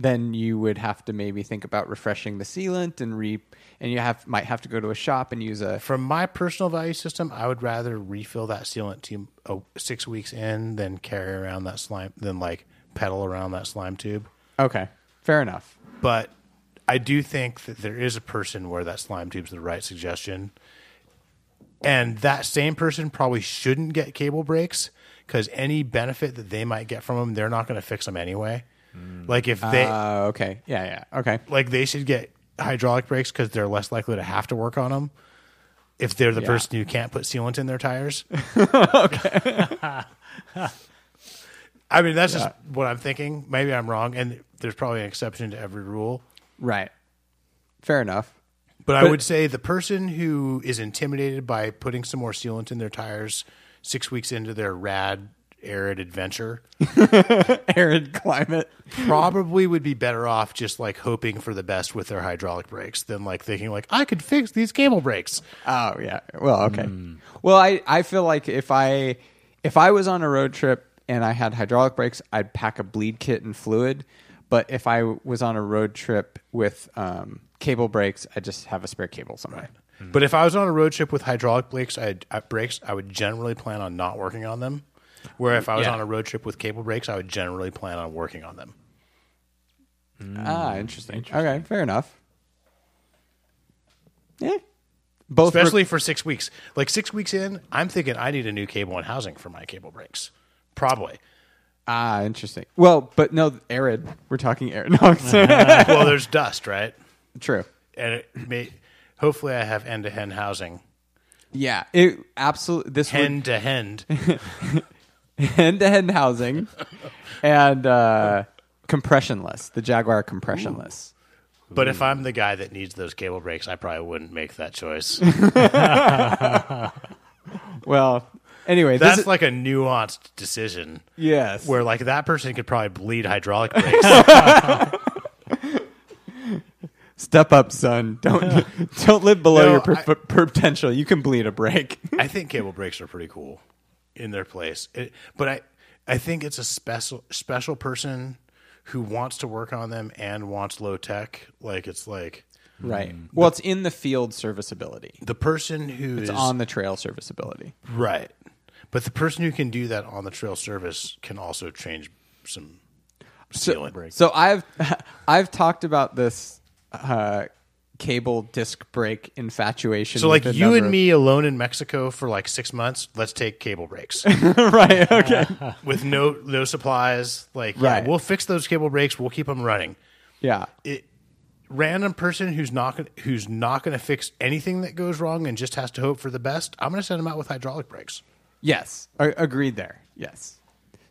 Then you would have to maybe think about refreshing the sealant and re and you have might have to go to a shop and use a From my personal value system, I would rather refill that sealant to oh, six weeks in than carry around that slime, than like pedal around that slime tube. Okay. Fair enough. But I do think that there is a person where that slime tube's the right suggestion. And that same person probably shouldn't get cable brakes because any benefit that they might get from them, they're not going to fix them anyway. Like if they, Uh, okay. Yeah, yeah. Okay. like they should get hydraulic brakes because they're less likely to have to work on them. If they're the Yeah. person who can't put sealant in their tires. Okay. I mean, that's just what I'm thinking. Maybe I'm wrong, and there's probably an exception to every rule. Right. Fair enough. But, I would say the person who is intimidated by putting some more sealant in their tires six weeks into their rad arid adventure Arid climate. probably would be better off just like hoping for the best with their hydraulic brakes than like thinking like I could fix these cable brakes. Oh yeah. Well, okay. Well, I I feel like if I if I was on a road trip and I had hydraulic brakes, I'd pack a bleed kit and fluid. But if I was on a road trip with um, cable brakes, I just have a spare cable somewhere. But if I was on a road trip with hydraulic brakes, I uh, brakes, I would generally plan on not working on them. Where if I was Yeah. on a road trip with cable brakes, I would generally plan on working on them. Ah, interesting. Okay, fair enough. Yeah. Both re- Especially for six weeks. Like six weeks in, I'm thinking I need a new cable and housing for my cable brakes. Probably. ah, interesting. Well, but no, arid. We're talking arid. No, it's- well, there's dust, right? true. And it may, hopefully, I have end to end housing. Yeah, it absolutely. This would Hen to hen. end to end housing and uh, compressionless. The Jagwire compressionless. But if I'm the guy that needs those cable brakes, I probably wouldn't make that choice. Well, anyway, this That's is, like a nuanced decision. yes. where like that person could probably bleed hydraulic brakes. Step up, son. Don't don't live below No, your per- I- potential. You can bleed a brake. I think cable brakes are pretty cool in their place, it, but I I think it's a special special person who wants to work on them and wants low tech. Like it's like right. Well, it's in the field serviceability. the person who It's is on the trail serviceability. right, but the person who can do that on the trail service can also change some So, so I've I've talked about this uh, cable disc brake infatuation. So like you and of- me alone in Mexico for like six months. Let's take cable brakes. right? Okay. with no no supplies. Like, yeah, Right. we'll fix those cable brakes. We'll keep them running. Yeah. It, random person who's not gonna, who's not going to fix anything that goes wrong and just has to hope for the best. I'm going to send them out with hydraulic brakes. Yes, A- agreed there. Yes,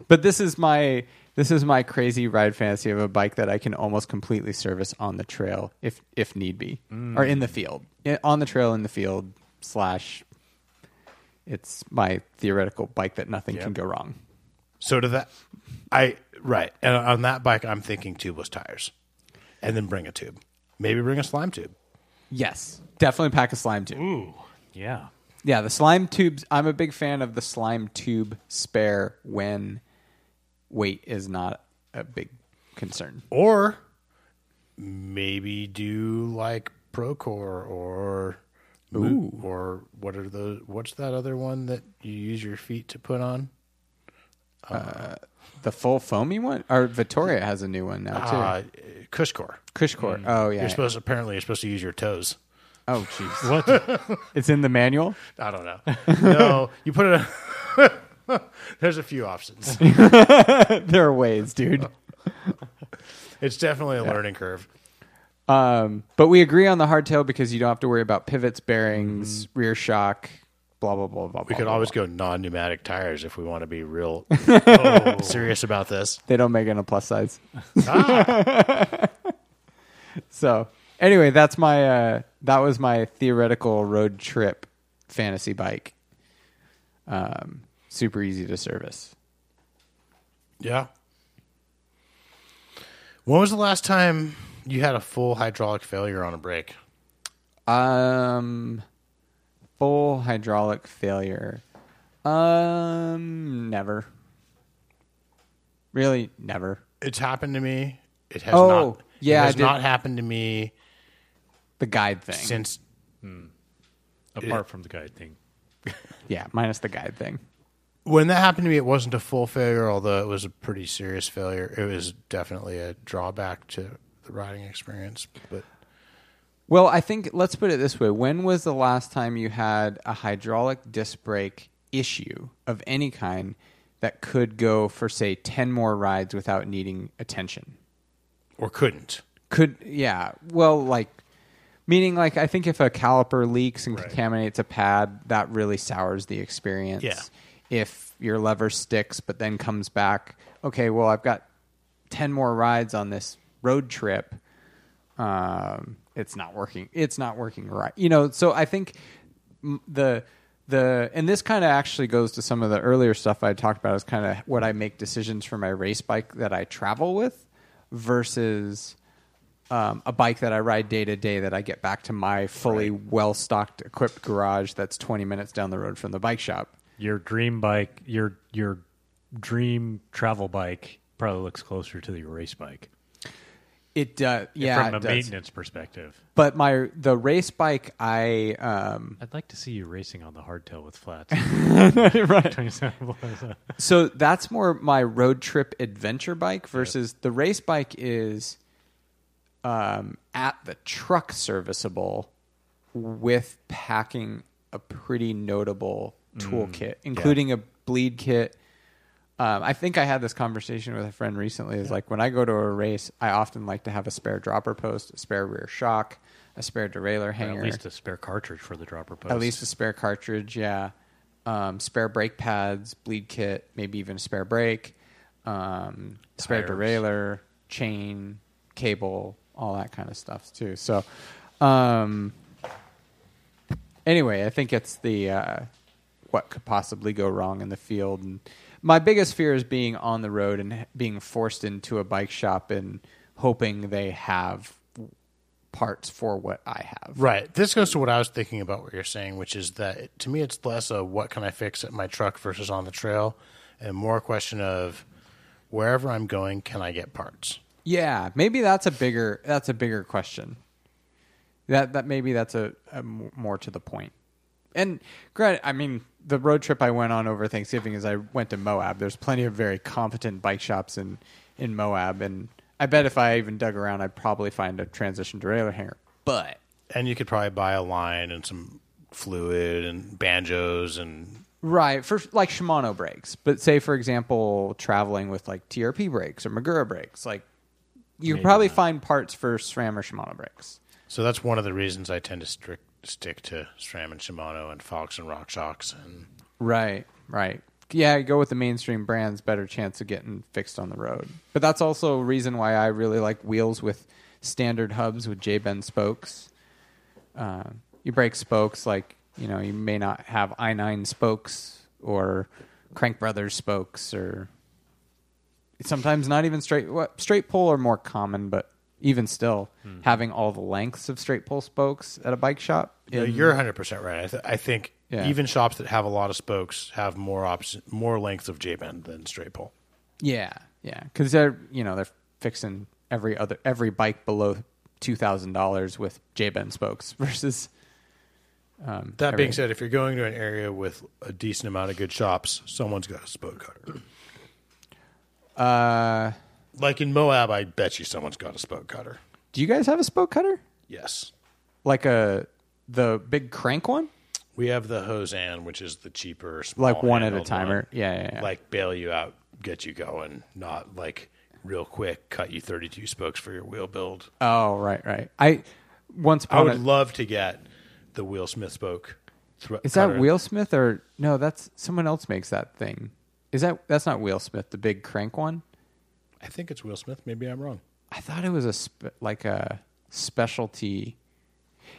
but this is my this is my crazy ride fantasy of a bike that I can almost completely service on the trail if if need be, or in the mm. field, eh, on the trail in the field slash. It's my theoretical bike that nothing can go wrong. So to that, I right, and on that bike, I'm thinking tubeless tires, and then bring a tube. Maybe bring a slime tube. Yes, definitely pack a slime tube. Ooh, yeah. Yeah, the slime tubes. I'm a big fan of the slime tube spare when weight is not a big concern. Or maybe do like Procore or Mo- or what are those? What's that other one that you use your feet to put on? uh The full foamy one, or Vittoria has a new one now too. Uh, Cushcore. Cushcore. Oh yeah. You're supposed apparently you're supposed to use your toes. oh jeez. What? It's in the manual. I don't know. no, you put it. There's a few options. there are ways, dude. it's definitely a learning curve. Um, but we agree on the hardtail because you don't have to worry about pivots, bearings, rear shock, blah blah blah blah. We blah, could blah, always blah. go non-pneumatic tires if we want to be real serious about this. They don't make it in a plus size. so anyway, that's my uh, that was my theoretical road trip fantasy bike. Um, super easy to service. Yeah. When was the last time you had a full hydraulic failure on a brake? Um, full hydraulic failure. Um, never. Really, never. It's happened to me. It has Oh, not. yeah, it has did- not happened to me The guide thing. since. Apart from the guide thing. yeah, minus the guide thing. When that happened to me, it wasn't a full failure, although it was a pretty serious failure. It was definitely a drawback to the riding experience. But Well, I think let's put it this way: When was the last time you had a hydraulic disc brake issue of any kind that could go for say ten more rides without needing attention? or couldn't. Could yeah. Well, like meaning like I think if a caliper leaks and Right. contaminates a pad, that really sours the experience. Yeah. If your lever sticks but then comes back, okay, well I've got ten more rides on this road trip. Um, it's not working. It's not working right. You know, so I think the the and this kind of actually goes to some of the earlier stuff I talked about is kind of what I make decisions for my race bike that I travel with versus um, a bike that I ride day to day that I get back to my fully well stocked equipped garage that's 20 minutes down the road from the bike shop. Your dream bike, your your dream travel bike, probably looks closer to your race bike. It does, yeah, from a does. maintenance perspective. But my the race bike I um, I'd like to see you racing on the hardtail with flats. right. So that's more my road trip adventure bike versus the race bike is um, at the truck serviceable with packing a pretty notable toolkit, including a bleed kit. Um, I think I had this conversation with a friend recently. Is like when I go to a race, I often like to have a spare dropper post, a spare rear shock, a spare derailleur Or hanger, at least a spare cartridge for the dropper post. at least a spare cartridge, yeah. Um, spare brake pads, bleed kit, maybe even a spare brake, um, spare derailleur, chain, cable, all that kind of stuff too. So, um, anyway, I think it's the uh, what could possibly go wrong in the field. And my biggest fear is being on the road and being forced into a bike shop and hoping they have parts for what I have. Right. This goes to what I was thinking about what you're saying, which is that to me, it's less a what can I fix at my truck versus on the trail, and more a question of wherever I'm going, can I get parts? Yeah, maybe that's a bigger that's a bigger question. That that maybe that's a, a more to the point. And granted, I mean, the road trip I went on over Thanksgiving is I went to Moab. There's plenty of very competent bike shops in in Moab, and I bet if I even dug around, I'd probably find a transition derailleur hanger. But And you could probably buy a line and some fluid and banjos and Right, for like Shimano brakes. But say, for example, traveling with like TRP brakes or Magura brakes, like you could probably not. find parts for SRAM or Shimano brakes. so that's one of the reasons I tend to strict, stick to SRAM and Shimano and Fox and Rock Shocks and Right, right. Yeah, go with the mainstream brands, better chance of getting fixed on the road. But that's also a reason why I really like wheels with standard hubs with J bend spokes. Uh, you break spokes like you know you may not have i9 spokes or Crank Brothers spokes or sometimes not even straight. What straight pull are more common, but even still, having all the lengths of straight pull spokes at a bike shop. Yeah, you're 100 percent right. I, th- I think Yeah. even shops that have a lot of spokes have more option, more length of J bend than straight pull. Yeah, yeah, because they're you know they're fixing every other every bike below two thousand dollars with J bend spokes versus. Um, That every- being said, if you're going to an area with a decent amount of good shops, someone's got a spoke cutter. uh, Like in Moab, I bet you someone's got a spoke cutter. do you guys have a spoke cutter Yes, like a the big crank one? We have the Hozan, which is the cheaper, like one at a timer. Yeah, yeah, yeah. Like bail you out, get you going, not like real quick cut you 32 spokes for your wheel build. oh, right, right. I once I would a, love to get the Wheelsmith spoke. Is that cutter. Wheelsmith or no? That's someone else makes that thing. Is that that's not Wheelsmith, the big crank one? I think it's Wheelsmith. Maybe I'm wrong. I thought it was a spe- like a specialty.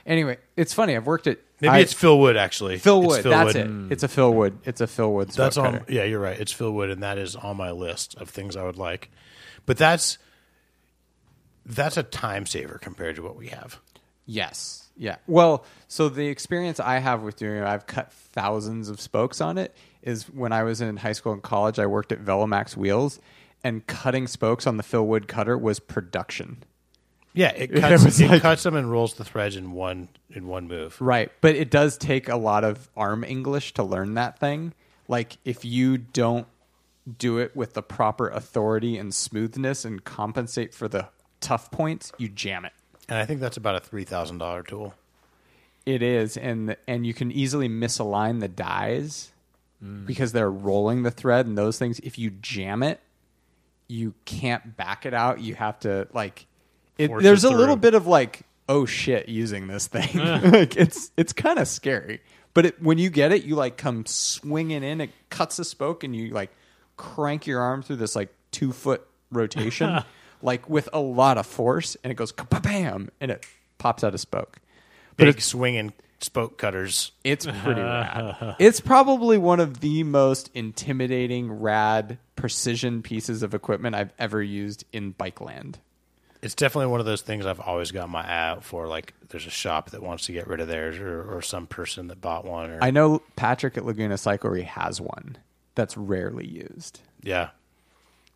Anyway, it's funny. I've worked at Maybe I- it's Phil Wood actually. Phil It's Wood. Phil that's Wood. it. It's a Phil Wood. It's a Phil Wood. That's on. cutter. Yeah, you're right. It's Phil Wood, and that is on my list of things I would like. But that's that's a time saver compared to what we have. Yes. Yeah. Well, so the experience I have with doing it, I've cut thousands of spokes on it, is when I was in high school and college, I worked at Velomax Wheels, and cutting spokes on the Phil Wood cutter was production. Yeah, it It cuts was it, like- cuts them and rolls the threads in one in one move. Right. But it does take a lot of arm English to learn that thing. Like, if you don't do it with the proper authority and smoothness and compensate for the tough points, you jam it. And I think that's about a three thousand dollar tool. It is, and and you can easily misalign the dies mm. because they're rolling the thread and those things. If you jam it, you can't back it out. You have to like. It, Force there's it a little bit of like, oh shit, using this thing. like it's it's kind of scary, but it, when you get it, you like come swinging in. It cuts the spoke, and you like crank your arm through this like two foot rotation, like with a lot of force, and it goes bam, and it pops out a spoke. But Big swinging spoke cutters. it's pretty rad. It's probably one of the most intimidating, rad, precision pieces of equipment I've ever used in bike land. It's definitely one of those things I've always got my eye out for. Like, there's a shop that wants to get rid of theirs, or, or some person that bought one. Or I know Patrick at Laguna Cyclery has one that's rarely used. yeah,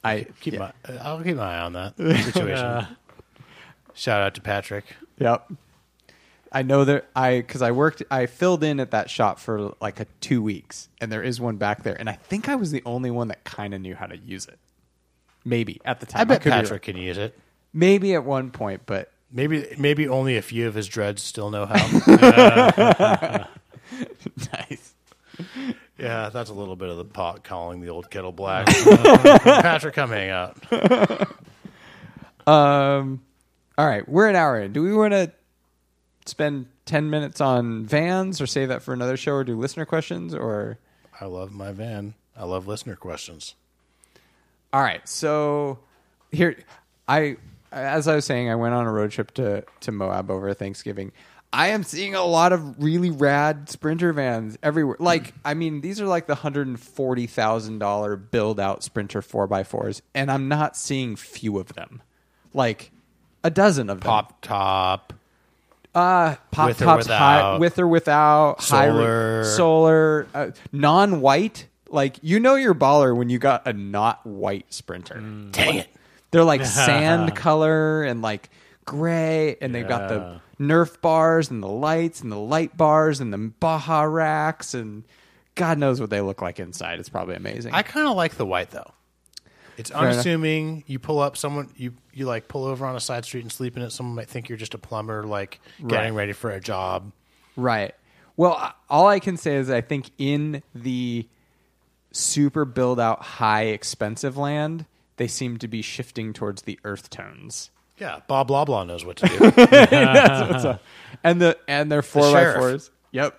I keep yeah. my I'll keep my eye on that situation. Shout out to Patrick. Yep. I know that I because I worked I filled in at that shop for like a two weeks, and there is one back there, and I think I was the only one that kind of knew how to use it. Maybe at the time, I bet could be Patrick wrong. can use it. Maybe at one point, but Maybe maybe only a few of his dreads still know how. nice. yeah, that's a little bit of the pot calling the old kettle black. Patrick, come hang out. Um, all right, we're an hour in. Do we want to spend ten minutes on vans, or save that for another show, or do listener questions, or? I love my van. I love listener questions. All right, so here I as I was saying, I went on a road trip to to Moab over Thanksgiving. I am seeing a lot of really rad sprinter vans everywhere. Like, I mean, these are like the hundred and forty thousand dollar build out sprinter four x fours, and I'm not seeing few of them. Like a dozen of them. Pop top. Uh, pop With tops high, with or without high Solar. re- solar, uh, non-white. Like you know your baller when you got a not white sprinter. Dang it. They're like sand color and like gray, and they've got the Nerf bars and the lights and the light bars and the Baja racks and God knows what they look like inside. It's probably amazing. I kind of like the white though. It's enough. unassuming. You pull up someone you you like pull over on a side street and sleep in it. Someone might think you're just a plumber, like getting Right. ready for a job. Right. Well, all I can say is I think in the super build out high expensive land, they seem to be shifting towards the earth tones. Yeah, Bob blah blah knows what to do. That's what's up. And the and they're four by sheriff. fours. Yep.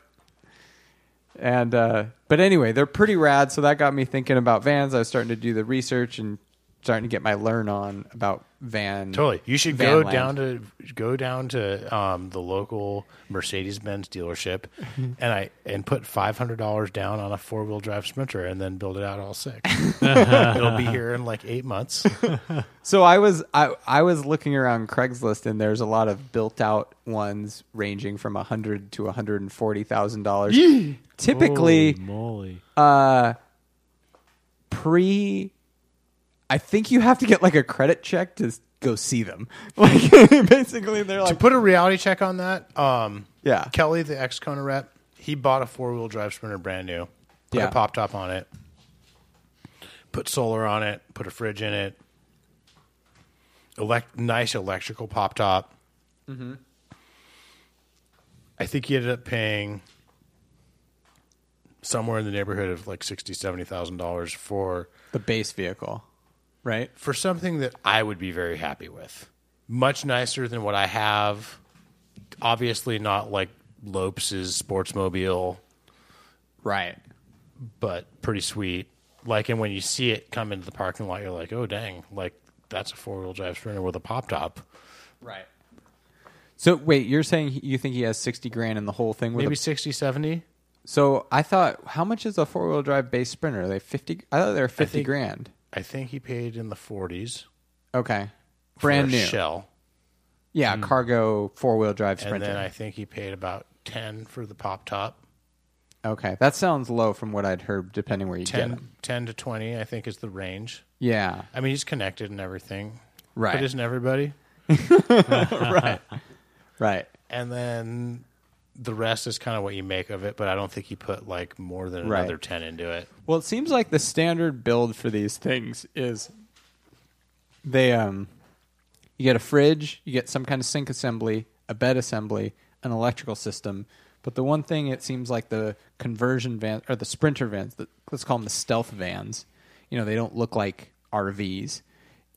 And uh but anyway, they're pretty rad, so that got me thinking about vans. I was starting to do the research and starting to get my learn on about van. totally. You should go land. down to go down to um, the local Mercedes Benz dealership, and I and put five hundred dollars down on a four wheel drive Sprinter, and then build it out all six. It'll be here in like eight months. So I was I, I was looking around Craigslist and there's a lot of built out ones ranging from a hundred to a hundred and forty thousand dollars. Typically Holy moly. uh pre I think you have to get like a credit check to go see them. Like basically they're like, to put a reality check on that, um, Yeah. Kelly, the ex Kona rep, he bought a four wheel drive Sprinter brand new, put Yeah. a pop top on it, put solar on it, put a fridge in it, elect nice electrical pop top. Mm-hmm. I think he ended up paying somewhere in the neighborhood of like sixty, seventy thousand dollars for The base vehicle, right? for something that I would be very happy with. Much nicer than what I have. Obviously, not like Lopes's Sportsmobile, Right. but pretty sweet. Like, and when you see it come into the parking lot, you're like, oh, dang, like that's a four wheel drive Sprinter with a pop top. Right. So wait, you're saying he- you think he has sixty grand in the whole thing? With Maybe a, 60, 70. so I thought, how much is a four wheel drive base Sprinter? Are they fifty? I thought they were fifty think- grand. I think he paid in the 40s. Okay, brand new. shell. Yeah, hmm. cargo four wheel drive And Sprinter. then I think he paid about 10 for the pop top. okay, that sounds low from what I'd heard. Depending where you get 10, it. 10 to 20, I think, is the range. Yeah. I mean, he's connected and everything. Right. But isn't everybody? right. Right. And then the rest is kind of what you make of it, but I don't think he put like more than Right. another 10 into it. Well, it seems like the standard build for these things is they um you get a fridge, you get some kind of sink assembly, a bed assembly, an electrical system. But the one thing it seems like the conversion van or the sprinter vans, the, let's call them the stealth vans, you know, they don't look like RVs,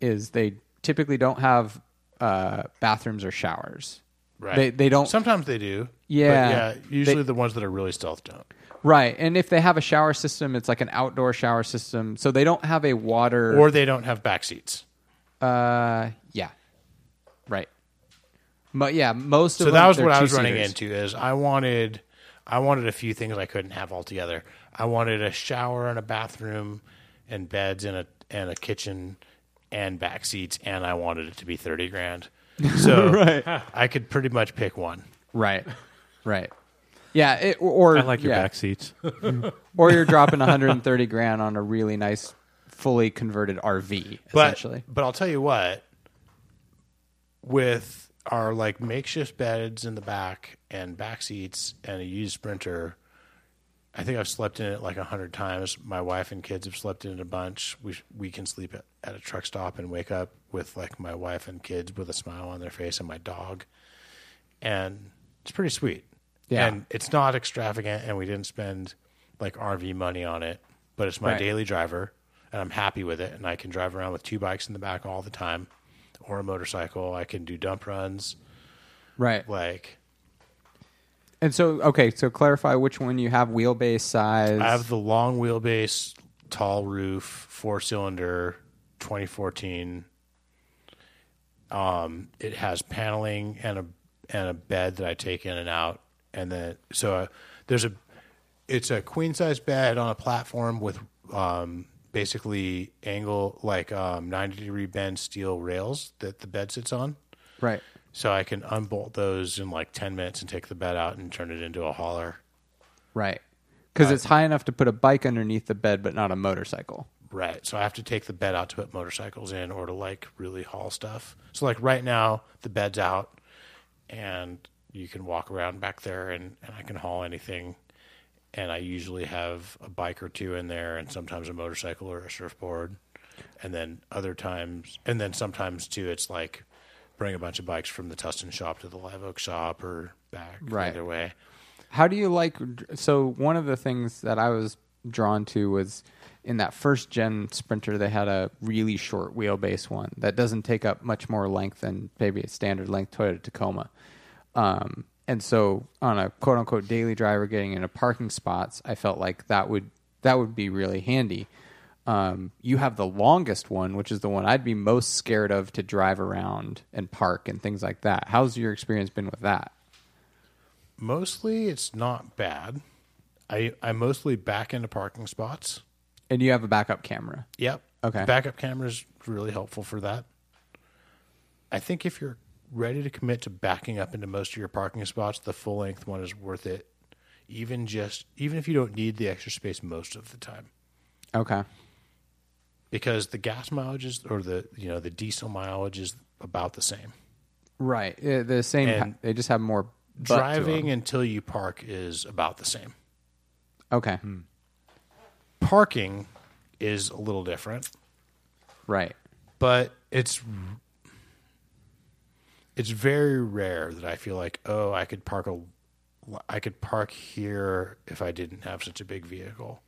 is they typically don't have uh, bathrooms or showers. Right. They they don't Sometimes they do. Yeah. But yeah. Usually They- the ones that are really stealth don't. right, and if they have a shower system, it's like an outdoor shower system, so they don't have a water Or they don't have back seats. Uh, yeah, right. But yeah, most of the time. So them, that was what I was running two-seaters. into is I wanted I wanted a few things I couldn't have altogether. I wanted a shower and a bathroom and beds and a and a kitchen and back seats and I wanted it to be 30 grand. So right. I could pretty much pick one. Right, right. Yeah, it, or I like your yeah. back seats. or you're dropping 130 grand on a really nice, fully converted RV, But essentially. but I'll tell you what with our like makeshift beds in the back and back seats and a used sprinter I think I've slept in it like a hundred times. My wife and kids have slept in it a bunch. We we can sleep at, at a truck stop and wake up with like my wife and kids with a smile on their face and my dog, and it's pretty sweet. Yeah. and it's not extravagant, and we didn't spend like RV money on it, but it's my Right. daily driver, and I'm happy with it. And I can drive around with two bikes in the back all the time, or a motorcycle. I can do dump runs, Right. like. And so, okay, so clarify which one you have wheelbase size. I have the long wheelbase, tall roof, four cylinder, 2014. Um, it has paneling and a and a bed that I take in and out, and then so uh, there's a it's a queen size bed on a platform with um, basically angle like um, 90 degree bend steel rails that the bed sits on. right. So I can unbolt those in like 10 minutes and take the bed out and turn it into a hauler. Right. Because uh, it's high enough to put a bike underneath the bed, but not a motorcycle. Right. So I have to take the bed out to put motorcycles in or to like really haul stuff. So like right now the bed's out and you can walk around back there and, and I can haul anything. And I usually have a bike or two in there and sometimes a motorcycle or a surfboard. And then other times and then sometimes too it's like bring a bunch of bikes from the Tustin shop to the Live Oak shop or back Right. either way. How do you like? So one of the things that I was drawn to was in that first gen Sprinter, they had a really short wheelbase one that doesn't take up much more length than maybe a standard length Toyota Tacoma. Um, and so on a quote unquote daily driver getting into parking spots, I felt like that would that would be really handy. Um, you have the longest one, which is the one I'd be most scared of to drive around and park and things like that. How's your experience been with that? Mostly it's not bad. I I mostly back into parking spots. And you have a backup camera. Yep. Okay. Backup camera is really helpful for that. I think if you're ready to commit to backing up into most of your parking spots, the full length one is worth it. Even just even if you don't need the extra space most of the time. Okay. Because the gas mileage is or the you know, the diesel mileage is about the same. Right. Uh, The same. And they just have more butt to Driving until you park is about the same. Okay. Parking is a little different. Right. but it's it's very rare that I feel like oh I could park a I could park here if I didn't have such a big vehicle.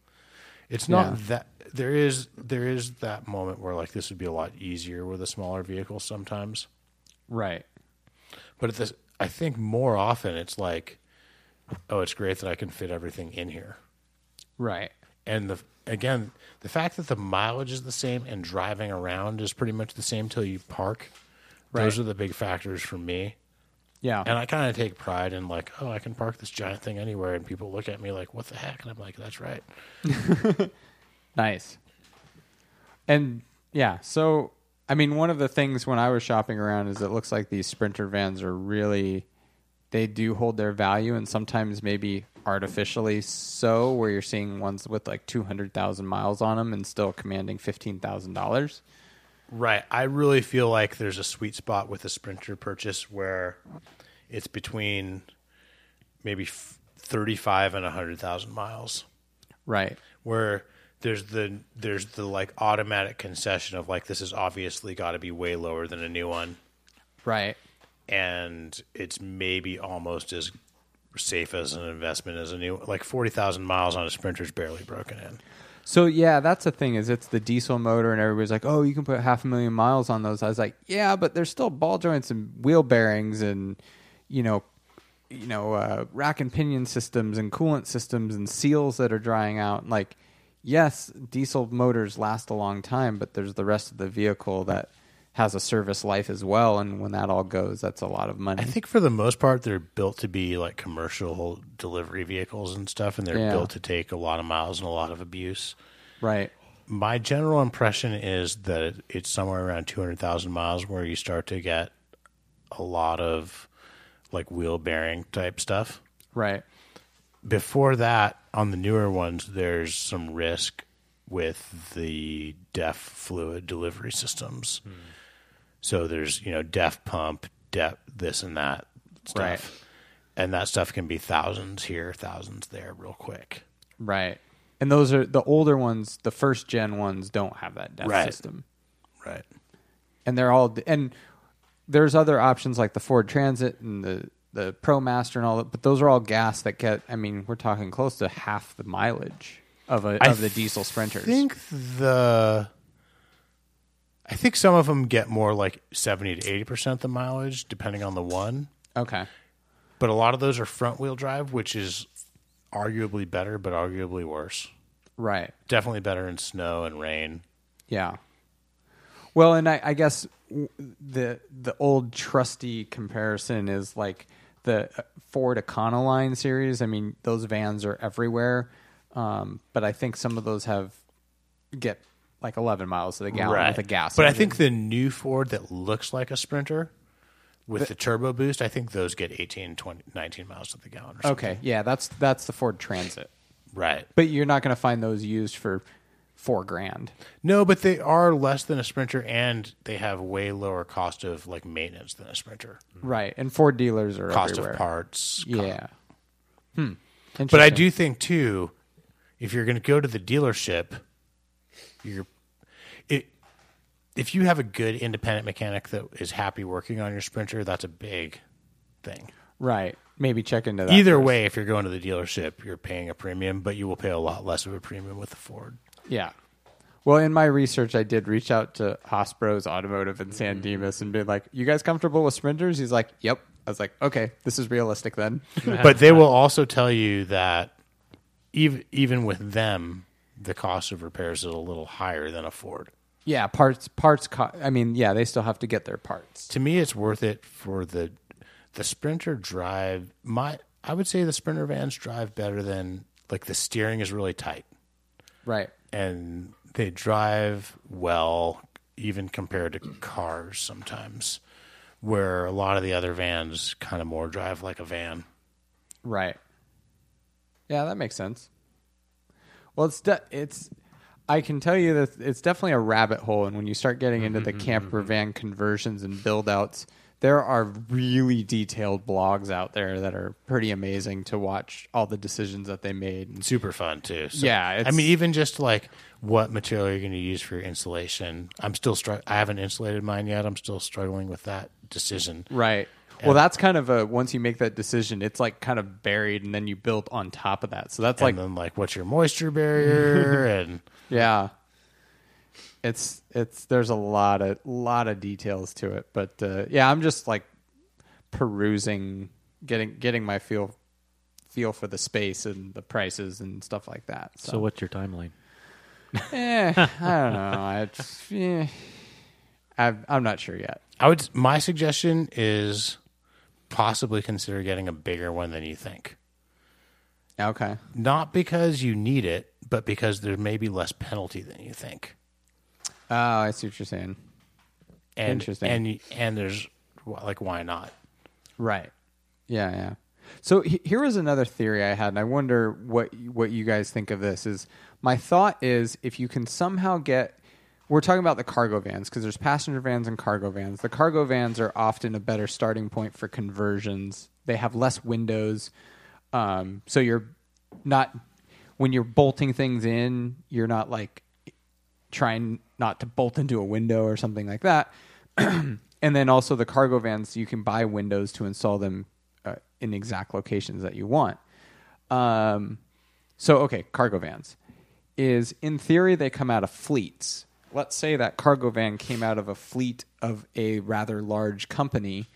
It's not Yeah. that there is there is that moment where like this would be a lot easier with a smaller vehicle sometimes. Right. But at this, I think more often it's like, oh, it's great that I can fit everything in here. Right. And the again, the fact that the mileage is the same and driving around is pretty much the same till you park. Those are the big factors for me. Yeah. And I kind of take pride in like, oh, I can park this giant thing anywhere, and people look at me like, what the heck? And I'm like, that's right. Nice. And yeah, so I mean, one of the things when I was shopping around is it looks like these Sprinter vans are really they do hold their value, and sometimes maybe artificially so, where you're seeing ones with like two hundred thousand miles on them and still commanding fifteen thousand dollars. Right. I really feel like there's a sweet spot with a Sprinter purchase where it's between maybe f- 35 and 100,000 miles. Right. where there's the there's the like automatic concession of like this has obviously got to be way lower than a new one Right. and it's maybe almost as safe as an investment as a new like 40,000 miles on a sprinter's barely broken in So yeah, that's the thing is it's the diesel motor, and everybody's like, "Oh, you can put half a million miles on those." I was like, "Yeah, but there's still ball joints and wheel bearings, and you know, you know, uh, rack and pinion systems and coolant systems and seals that are drying out. Like, yes, diesel motors last a long time, but there's the rest of the vehicle that has a service life as well, and when that all goes, that's a lot of money. I think for the most part they're built to be like commercial delivery vehicles and stuff and they're Yeah. built to take a lot of miles and a lot of abuse right. my general impression is that it's somewhere around 200,000 miles where you start to get a lot of like wheel bearing type stuff. Right. Before that, on the newer ones, there's some risk with the DEF fluid delivery systems. Hmm. So there's, you know, DEF pump, DEF this and that stuff. Right. And that stuff can be thousands here, thousands there real quick. Right. And those are the older ones, the first gen ones don't have that DEF Right. system. Right. and they're all and there's other options like the Ford Transit and the the ProMaster and all that, but those are all gas that get. I mean, we're talking close to half the mileage of a I of the diesel sprinters. I think the I think some of them get more like 70 to 80% the mileage depending on the one, okay, but a lot of those are front wheel drive which is arguably better but arguably worse. right, Definitely better in snow and rain. yeah. Well, and I, I guess the the old trusty comparison is like the uh, Ford Econoline series. I mean, those vans are everywhere, um, but I think some of those have get like 11 miles to the gallon with a gas. But I engine. think the new Ford that looks like a Sprinter with the, turbo boost, I think those get 18 20 19 miles to the gallon or something. Okay, yeah, that's that's the Ford Transit. Right. But you're not going to find those used for four grand. No, but they are less than a Sprinter and they have way lower cost of like maintenance than a Sprinter. Right. And Ford dealers are Cost everywhere. of parts. co- Yeah. Hmm. But I do think too, if you're going to go to the dealership, you're it. If you have a good independent mechanic that is happy working on your Sprinter, that's a big thing. Right. Maybe check into that. Either first. way, if you're going to the dealership, you're paying a premium, but you will pay a lot less of a premium with the Ford. Yeah. Well, in my research, I did reach out to Hospros Automotive in San mm-hmm. Dimas and be like, "You guys comfortable with sprinters?" He's like, "Yep." I was like, "Okay, this is realistic then." but they will also tell you that even even with them, the cost of repairs is a little higher than a Ford. yeah, parts parts. Co- I mean, yeah, they still have to get their parts. to me it's worth it for the the sprinter drive my i would say the sprinter vans drive better than like the steering is really tight Right. and they drive well even compared to cars sometimes where a lot of the other vans kind of more drive like a van Right. Yeah, that makes sense. Well, it's de- it's I can tell you that it's definitely a rabbit hole and when you start getting into mm-hmm, the mm-hmm, camper mm-hmm. van conversions and build outs, there are really detailed blogs out there that are pretty amazing to watch all the decisions that they made. And super fun too so, Yeah, i mean even just like what material you're going to use for your insulation i'm still str- i haven't insulated mine yet i'm still struggling with that decision Right. Well, that's kind of a once you make that decision, it's like kind of buried, and then you build on top of that. So that's like and then like what's your moisture barrier and Yeah. It's it's there's a lot of lot of details to it, but uh, yeah, I'm just like perusing, getting getting my feel feel for the space and the prices and stuff like that. So, So what's your timeline? eh, I don't know. I just, eh, I'm I'm not sure yet. I would my suggestion is possibly consider getting a bigger one than you think. Okay. Not because you need it, but because there may be less penalty than you think. Oh, I see what you're saying. And, Interesting. And and there's like why not? Right. Yeah, yeah. So he- here was another theory I had, and I wonder what what you guys think of this. Is my thought is if you can somehow get, we're talking about the cargo vans because there's passenger vans and cargo vans. The cargo vans are often a better starting point for conversions. They have less windows, um, so you're not when you're bolting things in, you're not like trying not to bolt into a window or something like that. and then also the cargo vans, you can buy windows to install them uh, in exact locations that you want. Um, so okay, cargo vans is in theory they come out of fleets. Let's say that cargo van came out of a fleet of a rather large company.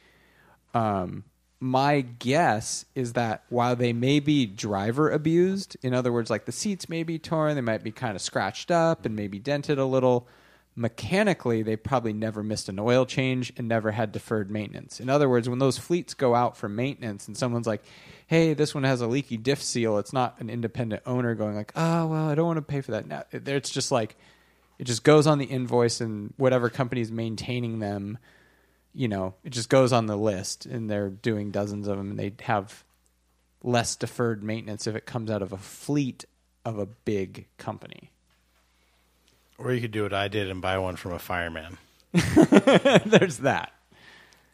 Um, my guess is that while they may be driver abused, in other words, like the seats may be torn, they might be kind of scratched up and maybe dented a little. Mechanically, they probably never missed an oil change and never had deferred maintenance. In other words, when those fleets go out for maintenance and someone's like, hey, this one has a leaky diff seal, it's not an independent owner going like, oh, well, I don't want to pay for that now. It's just like, it just goes on the invoice and whatever company's maintaining them you know, it just goes on the list and they're doing dozens of them and they have less deferred maintenance if it comes out of a fleet of a big company. Or you could do what I did and buy one from a fireman. There's that.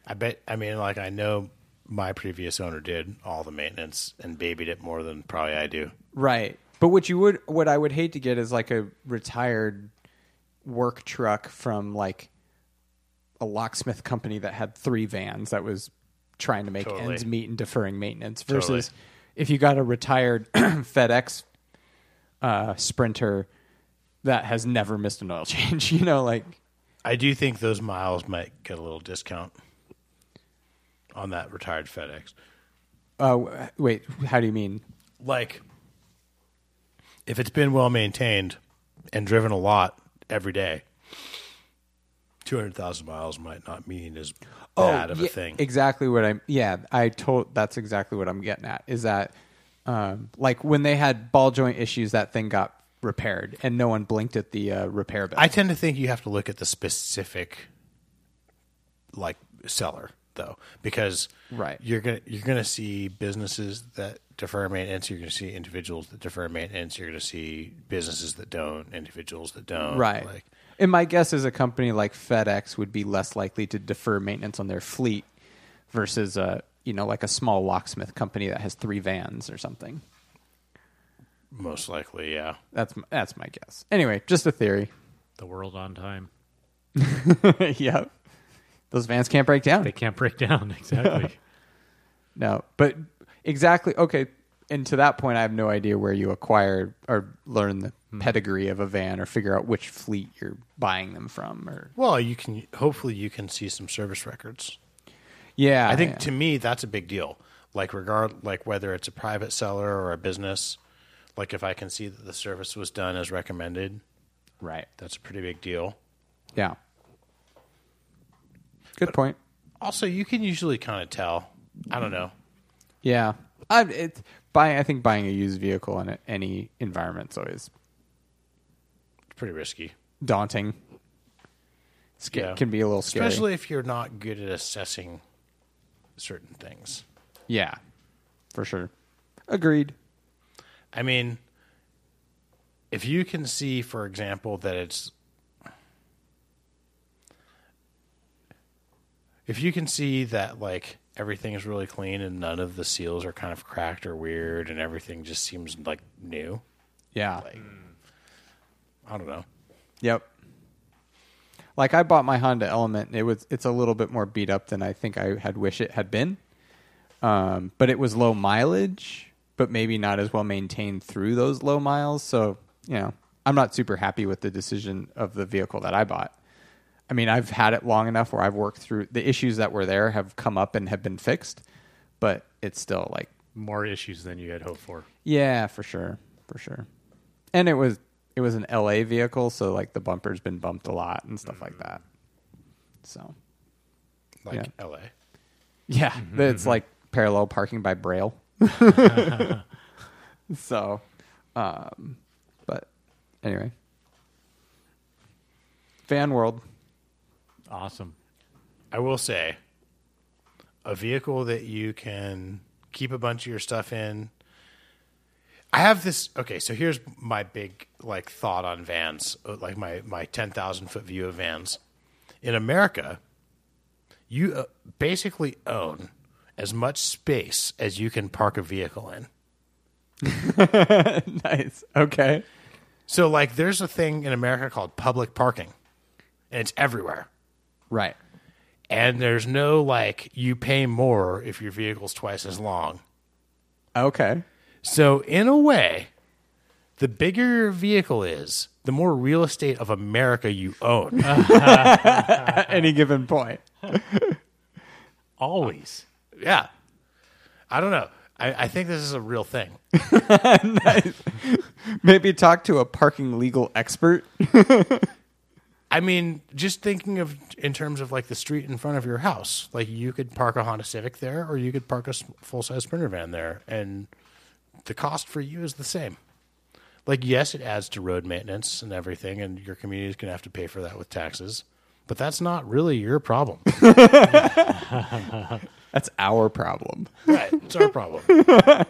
I bet. I mean, like I know my previous owner did all the maintenance and babied it more than probably I do. Right. But what you would what I would hate to get is like a retired work truck from like a locksmith company that had three vans that was trying to make Totally. ends meet and deferring maintenance versus Totally. if you got a retired FedEx uh, sprinter that has never missed an oil change, you know, like I do think those miles might get a little discount on that retired FedEx. uh, wait, how do you mean? Like, if it's been well maintained and driven a lot every day, two hundred thousand miles might not mean as bad of Oh, yeah, a thing. Exactly what I'm. Yeah, I told. That's exactly what I'm getting at. Is that um, like when they had ball joint issues, that thing got repaired, and no one blinked at the uh, repair bill. I tend to think you have to look at the specific like seller though because Right. you're gonna you're gonna see businesses that defer maintenance you're gonna see individuals that defer maintenance you're gonna see businesses that don't individuals that don't right. like and my guess is a company like FedEx would be less likely to defer maintenance on their fleet versus a you know like a small locksmith company that has three vans or something. most likely yeah That's that's my guess. Anyway, just a theory. The world on time. yep. Those vans can't break down. They can't break down exactly. No, but exactly. Okay, and to that point, I have no idea where you acquire or learn the hmm. pedigree of a van or figure out which fleet you're buying them from. Or well you can hopefully you can see some service records yeah, I think yeah. to me that's a big deal. Like regard like whether it's a private seller or a business, like if I can see that the service was done as recommended, right. that's a pretty big deal. Yeah. Good point. Also, you can usually kind of tell. I don't know. Yeah, I it's buying. I think buying a used vehicle in any environment is always It's pretty risky. daunting. Sca- Yeah. Can be a little scary. Especially if you're not good at assessing certain things. yeah, for sure. Agreed. I mean, if you can see, for example, that it's. If you can see that, like, everything is really clean and none of the seals are kind of cracked or weird and everything just seems like new, Yeah. I don't know. Yep. Like I bought my Honda Element. It was it's a little bit more beat up than I think I had wish it had been. Um, but it was low mileage, but maybe not as well maintained through those low miles. So you know, I'm not super happy with the decision of the vehicle that I bought. I mean, I've had it long enough where I've worked through the issues that were there have come up and have been fixed, but it's still like More issues than you had hoped for. yeah, for sure, for sure. And it was it was an LA vehicle, so like the bumper's been bumped a lot and stuff like mm-hmm. that. So Like Yeah. L.A. yeah, mm-hmm. it's mm-hmm. like parallel parking by Braille. so, um, but anyway, fan World. Awesome. I will say, a vehicle that you can keep a bunch of your stuff in. I have this. Okay, so here's my big like thought on vans, uh, like my my ten thousand foot view of vans. In America, you uh, basically own as much space as you can park a vehicle in. nice. Okay. So, like, there's a thing in America called public parking, and it's everywhere. Right. And there's no like you pay more if your vehicle's twice as long. Okay. So, in a way, the bigger your vehicle is, the more real estate of America you own. At any given point. Always. yeah. I don't know. I, I think this is a real thing. Maybe talk to a parking legal expert. I mean, just thinking of in terms of like the street in front of your house, like you could park a Honda Civic there, or you could park a full size Sprinter van there, and the cost for you is the same. Like, yes, it adds to road maintenance and everything, and your community is going to have to pay for that with taxes, but that's not really your problem. That's our problem. right? It's our problem.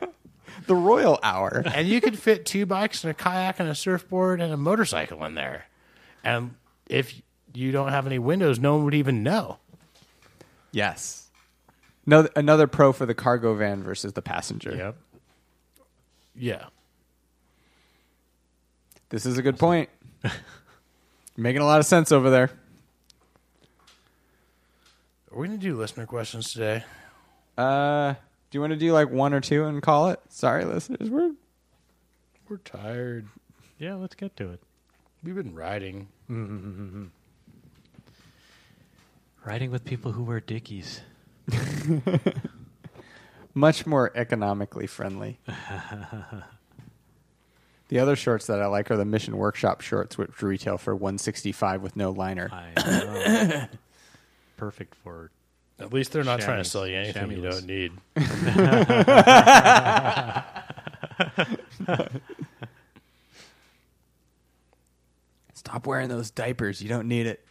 The Royal Hour. and you could fit two bikes and a kayak and a surfboard and a motorcycle in there, and if you don't have any windows, no one would even know. Yes. No, another pro for the cargo van versus the passenger. Yep. Yeah. This is a good point. Making a lot of sense over there. Are we going to do listener questions today? Uh, do you want to do like one or two and call it? Sorry, listeners. We're We're tired. Yeah, let's get to it. We've been riding. Mm-hmm. Riding with people who wear dickies. much more economically friendly. the other shorts that I like are the Mission Workshop shorts, which retail for one sixty five with no liner. I know. Perfect for At least they're not trying to sell you anything you don't need. Stop wearing those diapers. You don't need it.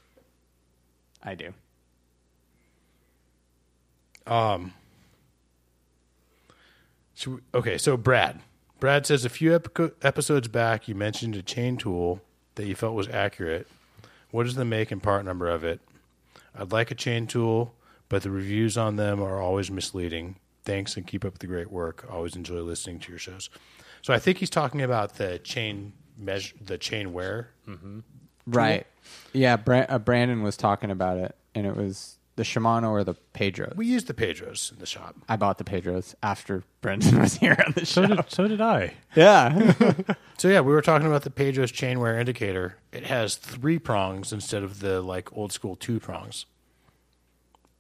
I do. Um. should we- okay, so Brad. Brad says a few epico- episodes back you mentioned a chain tool that you felt was accurate. What is the make and part number of it? I'd like a chain tool, but the reviews on them are always misleading. Thanks and keep up the great work. Always enjoy listening to your shows. So I think he's talking about the chain measure, the chain wear. Right. Yeah, Bra- uh, Brandon was talking about it, and it was the Shimano or the Pedro's. We use the Pedro's in the shop. I bought the Pedro's after Brandon was here on the show. so did so did I. yeah. So yeah, we were talking about the Pedro's chain wear indicator. It has three prongs instead of the like old school two prongs,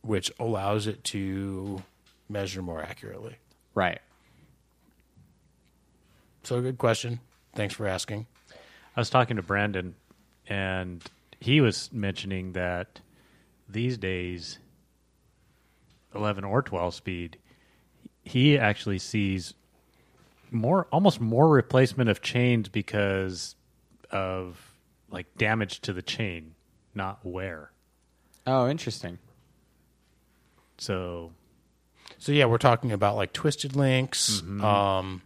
which allows it to measure more accurately. right. So good question. Thanks for asking. I was talking to Brandon, and he was mentioning that these days, 11 or 12 speed, he actually sees more, almost more replacement of chains because of like damage to the chain, not wear. Oh, interesting. So So yeah, we're talking about like twisted links, um,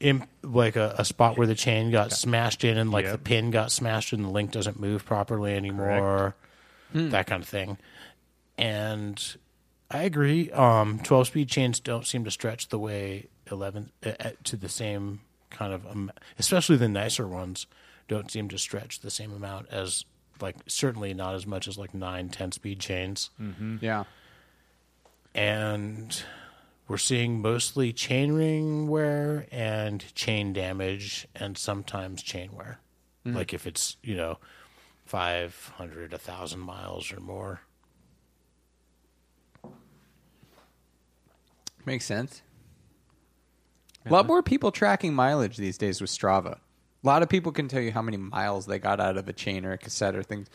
imp, like a, a spot where the chain got smashed in and like Yep. the pin got smashed and the link doesn't move properly anymore, that kind of thing. And I agree. Um, Twelve speed chains don't seem to stretch the way eleven uh, uh, to the same kind of, um, especially the nicer ones don't seem to stretch the same amount as like certainly not as much as like nine, 10 speed chains. Yeah. And we're seeing mostly chain ring wear and chain damage and sometimes chain wear. Mm-hmm. Like if it's, you know, 500, 1,000 miles or more. Makes sense. A lot more people tracking mileage these days with Strava. A lot of people can tell you how many miles they got out of a chain or a cassette or things.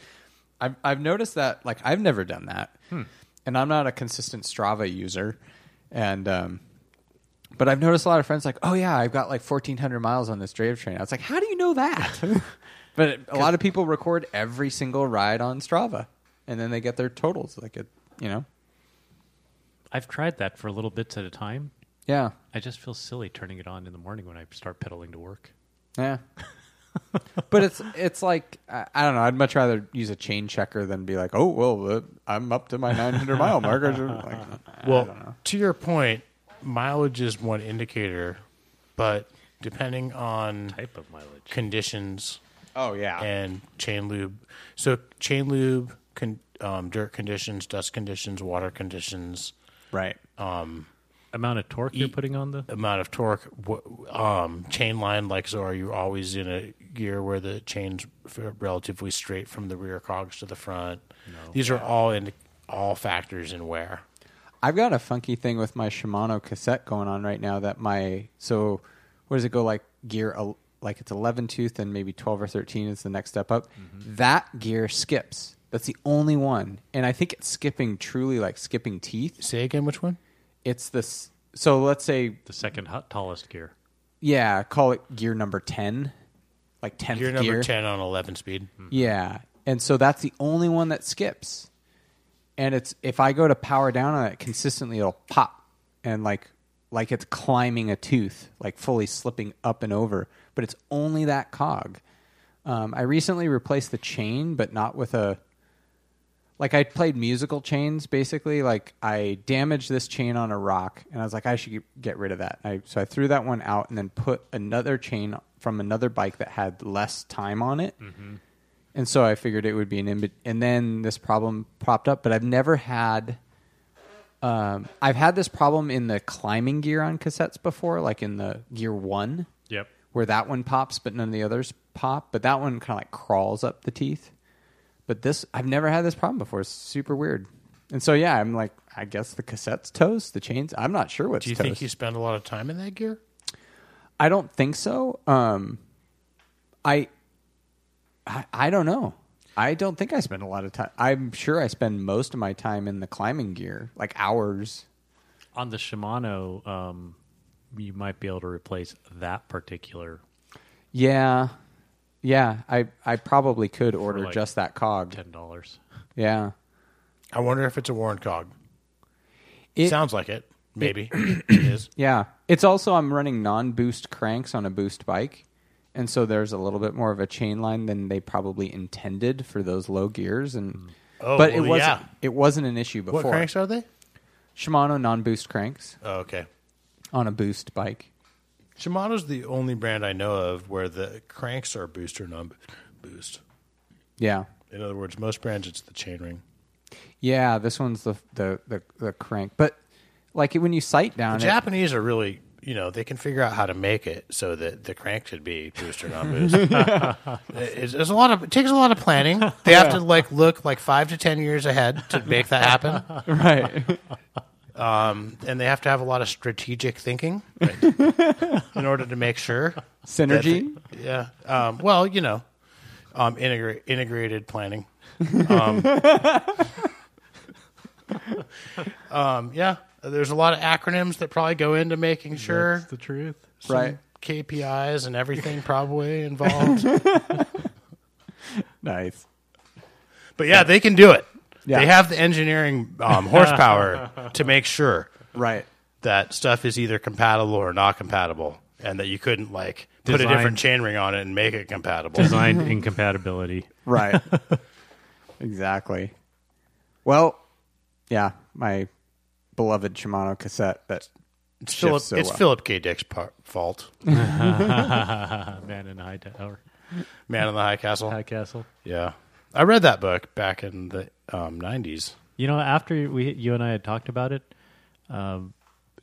I've I've noticed that like I've never done that, hmm. and I'm not a consistent Strava user, and um, but I've noticed a lot of friends like, oh yeah, I've got like 1,400 miles on this drivetrain. I was like, how do you know that? but a lot of people record every single ride on Strava, and then they get their totals. Like it, you know, I've tried that for little bits at a time. yeah. I just feel silly turning it on in the morning when I start pedaling to work. Yeah. but it's it's like I, I don't know. I'd much rather use a chain checker than be like, oh well, uh, I'm up to my 900 mile mark. Or something. like, Well, to your point, mileage is one indicator, but depending on Type of mileage. conditions oh yeah, and chain lube. So chain lube, con, um, dirt conditions, dust conditions, water conditions, right. Amount of torque you're putting on the. amount of torque, um, chain line. Like so, are you always in a gear where the chain's relatively straight from the rear cogs to the front? These are all in all factors in wear. I've got a funky thing with my Shimano cassette going on right now. That my so where does it go? Like gear like it's 11 tooth and maybe 12 or 13 is the next step up. Mm-hmm. That gear skips. That's the only one, and I think it's skipping truly like skipping teeth. Say again, which one? It's this. So let's say The second tallest gear. Yeah, call it gear number 10. Like 10th Gear gear. number ten on eleven speed. Yeah. And so that's the only one that skips. And it's if I go to power down on it consistently it'll pop and like like it's climbing a tooth, like fully slipping up and over, but it's only that cog. Um, I recently replaced the chain, but not with a like I played musical chains basically. Like I damaged this chain on a rock, and I was like, I should get rid of that. I, so I threw that one out, and then put another chain from another bike that had less time on it. And so I figured it would be an in. And then this problem popped up, but I've never had. Um, I've had this problem in the climbing gear on cassettes before, like in the gear one Yep. where that one pops, but none of the others pop. But that one kind of like crawls up the teeth. But this, I've never had this problem before. It's super weird. And so yeah, I'm like, I guess the cassette's toast, the chains. I'm not sure what's Do you toast. think you spend a lot of time in that gear? I don't think so. Um, I, I, I don't know. I don't think I spend a lot of time. I'm sure I spend most of my time in the climbing gear, like hours. On the Shimano, um, you might be able to replace that particular Yeah, yeah. I I probably could order like just that cog. ten dollars. Yeah. I wonder if it's a Warren cog. It- Sounds like it. Maybe it is. Yeah. It's also I'm running non-boost cranks on a boost bike. And so there's a little bit more of a chain line than they probably intended for those low gears and mm. Oh, but it wasn't yeah. it wasn't an issue before. What cranks are they? Shimano non-boost cranks Oh, okay. on a boost bike. Shimano's the only brand I know of where the cranks are boost or non-boost. Yeah. In other words, most brands it's the chainring. Yeah, this one's the the the, the crank. But like when you sight down The it, Japanese are really, you know, they can figure out how to make it so that the crank should be boost or non-boost. it's, there's a lot of it takes a lot of planning. They have to like look like five to ten years ahead to make that happen, right. um, and they have to have a lot of strategic thinking in order to make sure that Synergy. the- yeah. Um, well, you know, um, integra- integrated planning. Um, um, yeah, there's a lot of acronyms that probably go into making sure That's the truth. some Right. KPIs and everything probably involved. nice. but yeah, they can do it. Yeah. They have the engineering um, horsepower to make sure Right. that stuff is either compatible or not compatible, and that you couldn't like put a Design- different chainring on it and make it compatible. Design incompatibility. Right. exactly. Well, yeah, my beloved Shimano cassette that It's Philip. so it's well. Philip K. Dick's par- fault. Man in a high tower, Man in the High Castle. high castle. Yeah, I read that book back in the um, 90s. You know, after we you and I had talked about it, um,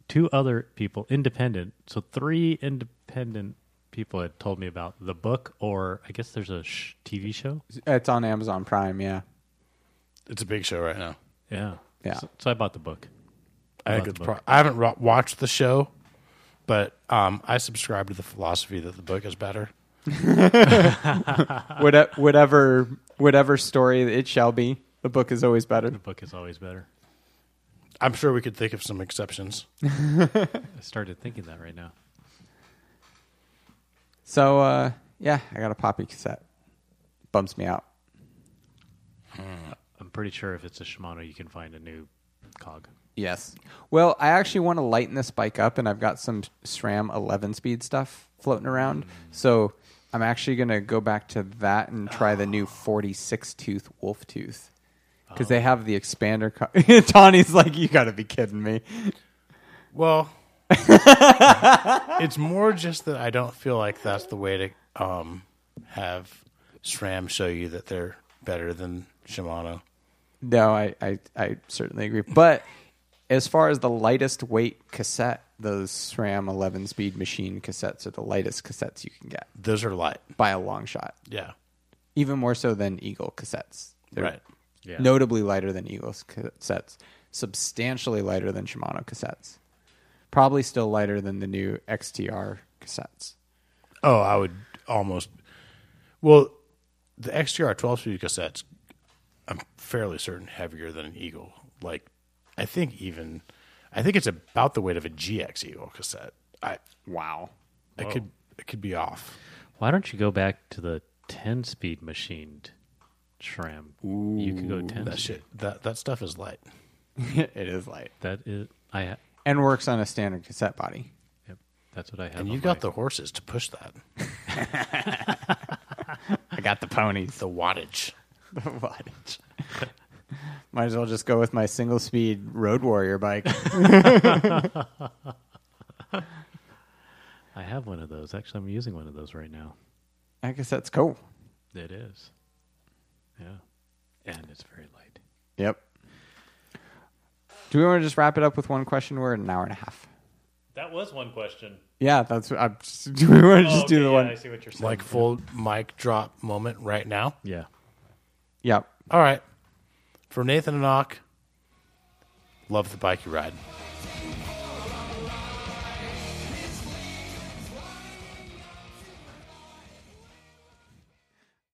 two other people, independent, so three independent people had told me about the book, or I guess there's a sh- TV show. It's on Amazon Prime. Yeah. It's a big show right now. Yeah, Yeah. So, so I bought the book. I, think it's pro- I haven't ro- watched the show, but um, I subscribe to the philosophy that the book is better. Whate- whatever whatever story it shall be, the book is always better. The book is always better. I'm sure we could think of some exceptions. I started thinking that right now. So uh, yeah, I got a Poppy cassette. Bumps me out. I'm pretty sure if it's a Shimano, you can find a new cog. Yes. Well, I actually want to lighten this bike up, and I've got some SRAM 11 speed stuff floating around. So I'm actually going to go back to that and try the new 46 tooth Wolf Tooth. Because they have the expander. Co- Tawny's like, you got to be kidding me. Well, it's more just that I don't feel like that's the way to um, have SRAM show you that they're better than Shimano. No, I, I, I certainly agree. But as far as the lightest weight cassette, those SRAM 11 speed machine cassettes are the lightest cassettes you can get Those are light. by a long shot. Yeah. Even more so than Eagle cassettes. They're Right. Yeah. notably lighter than Eagle cassettes, substantially lighter than Shimano cassettes. Probably still lighter than the new XTR cassettes. Oh, I would almost. Well, the XTR 12 speed cassettes, I'm fairly certain heavier than an Eagle. Like, I think even, I think it's about the weight of a GX Eagle cassette. I, Wow. I could, it could be off. Why don't you go back to the 10 speed machined SRAM? you could go 10 That speed. shit, that that stuff is light. it is light. That is, I ha- And works on a standard cassette body. yep, that's what I have. And you've got my- the horses to push that. I got the ponies. The wattage. The wattage. Might as well just go with my single speed Road Warrior bike. I have one of those. Actually, I'm using one of those right now. I guess that's cool. It is. Yeah. And it's very light. Yep. Do we want to just wrap it up with one question? We're at an hour and a half. That was one question. Yeah, that's. I'm just, do we want to just do the one? I see what you're saying. Like full mic drop moment right now. Yeah. Yep. All right. For Nathan and Ock, love the bike you ride.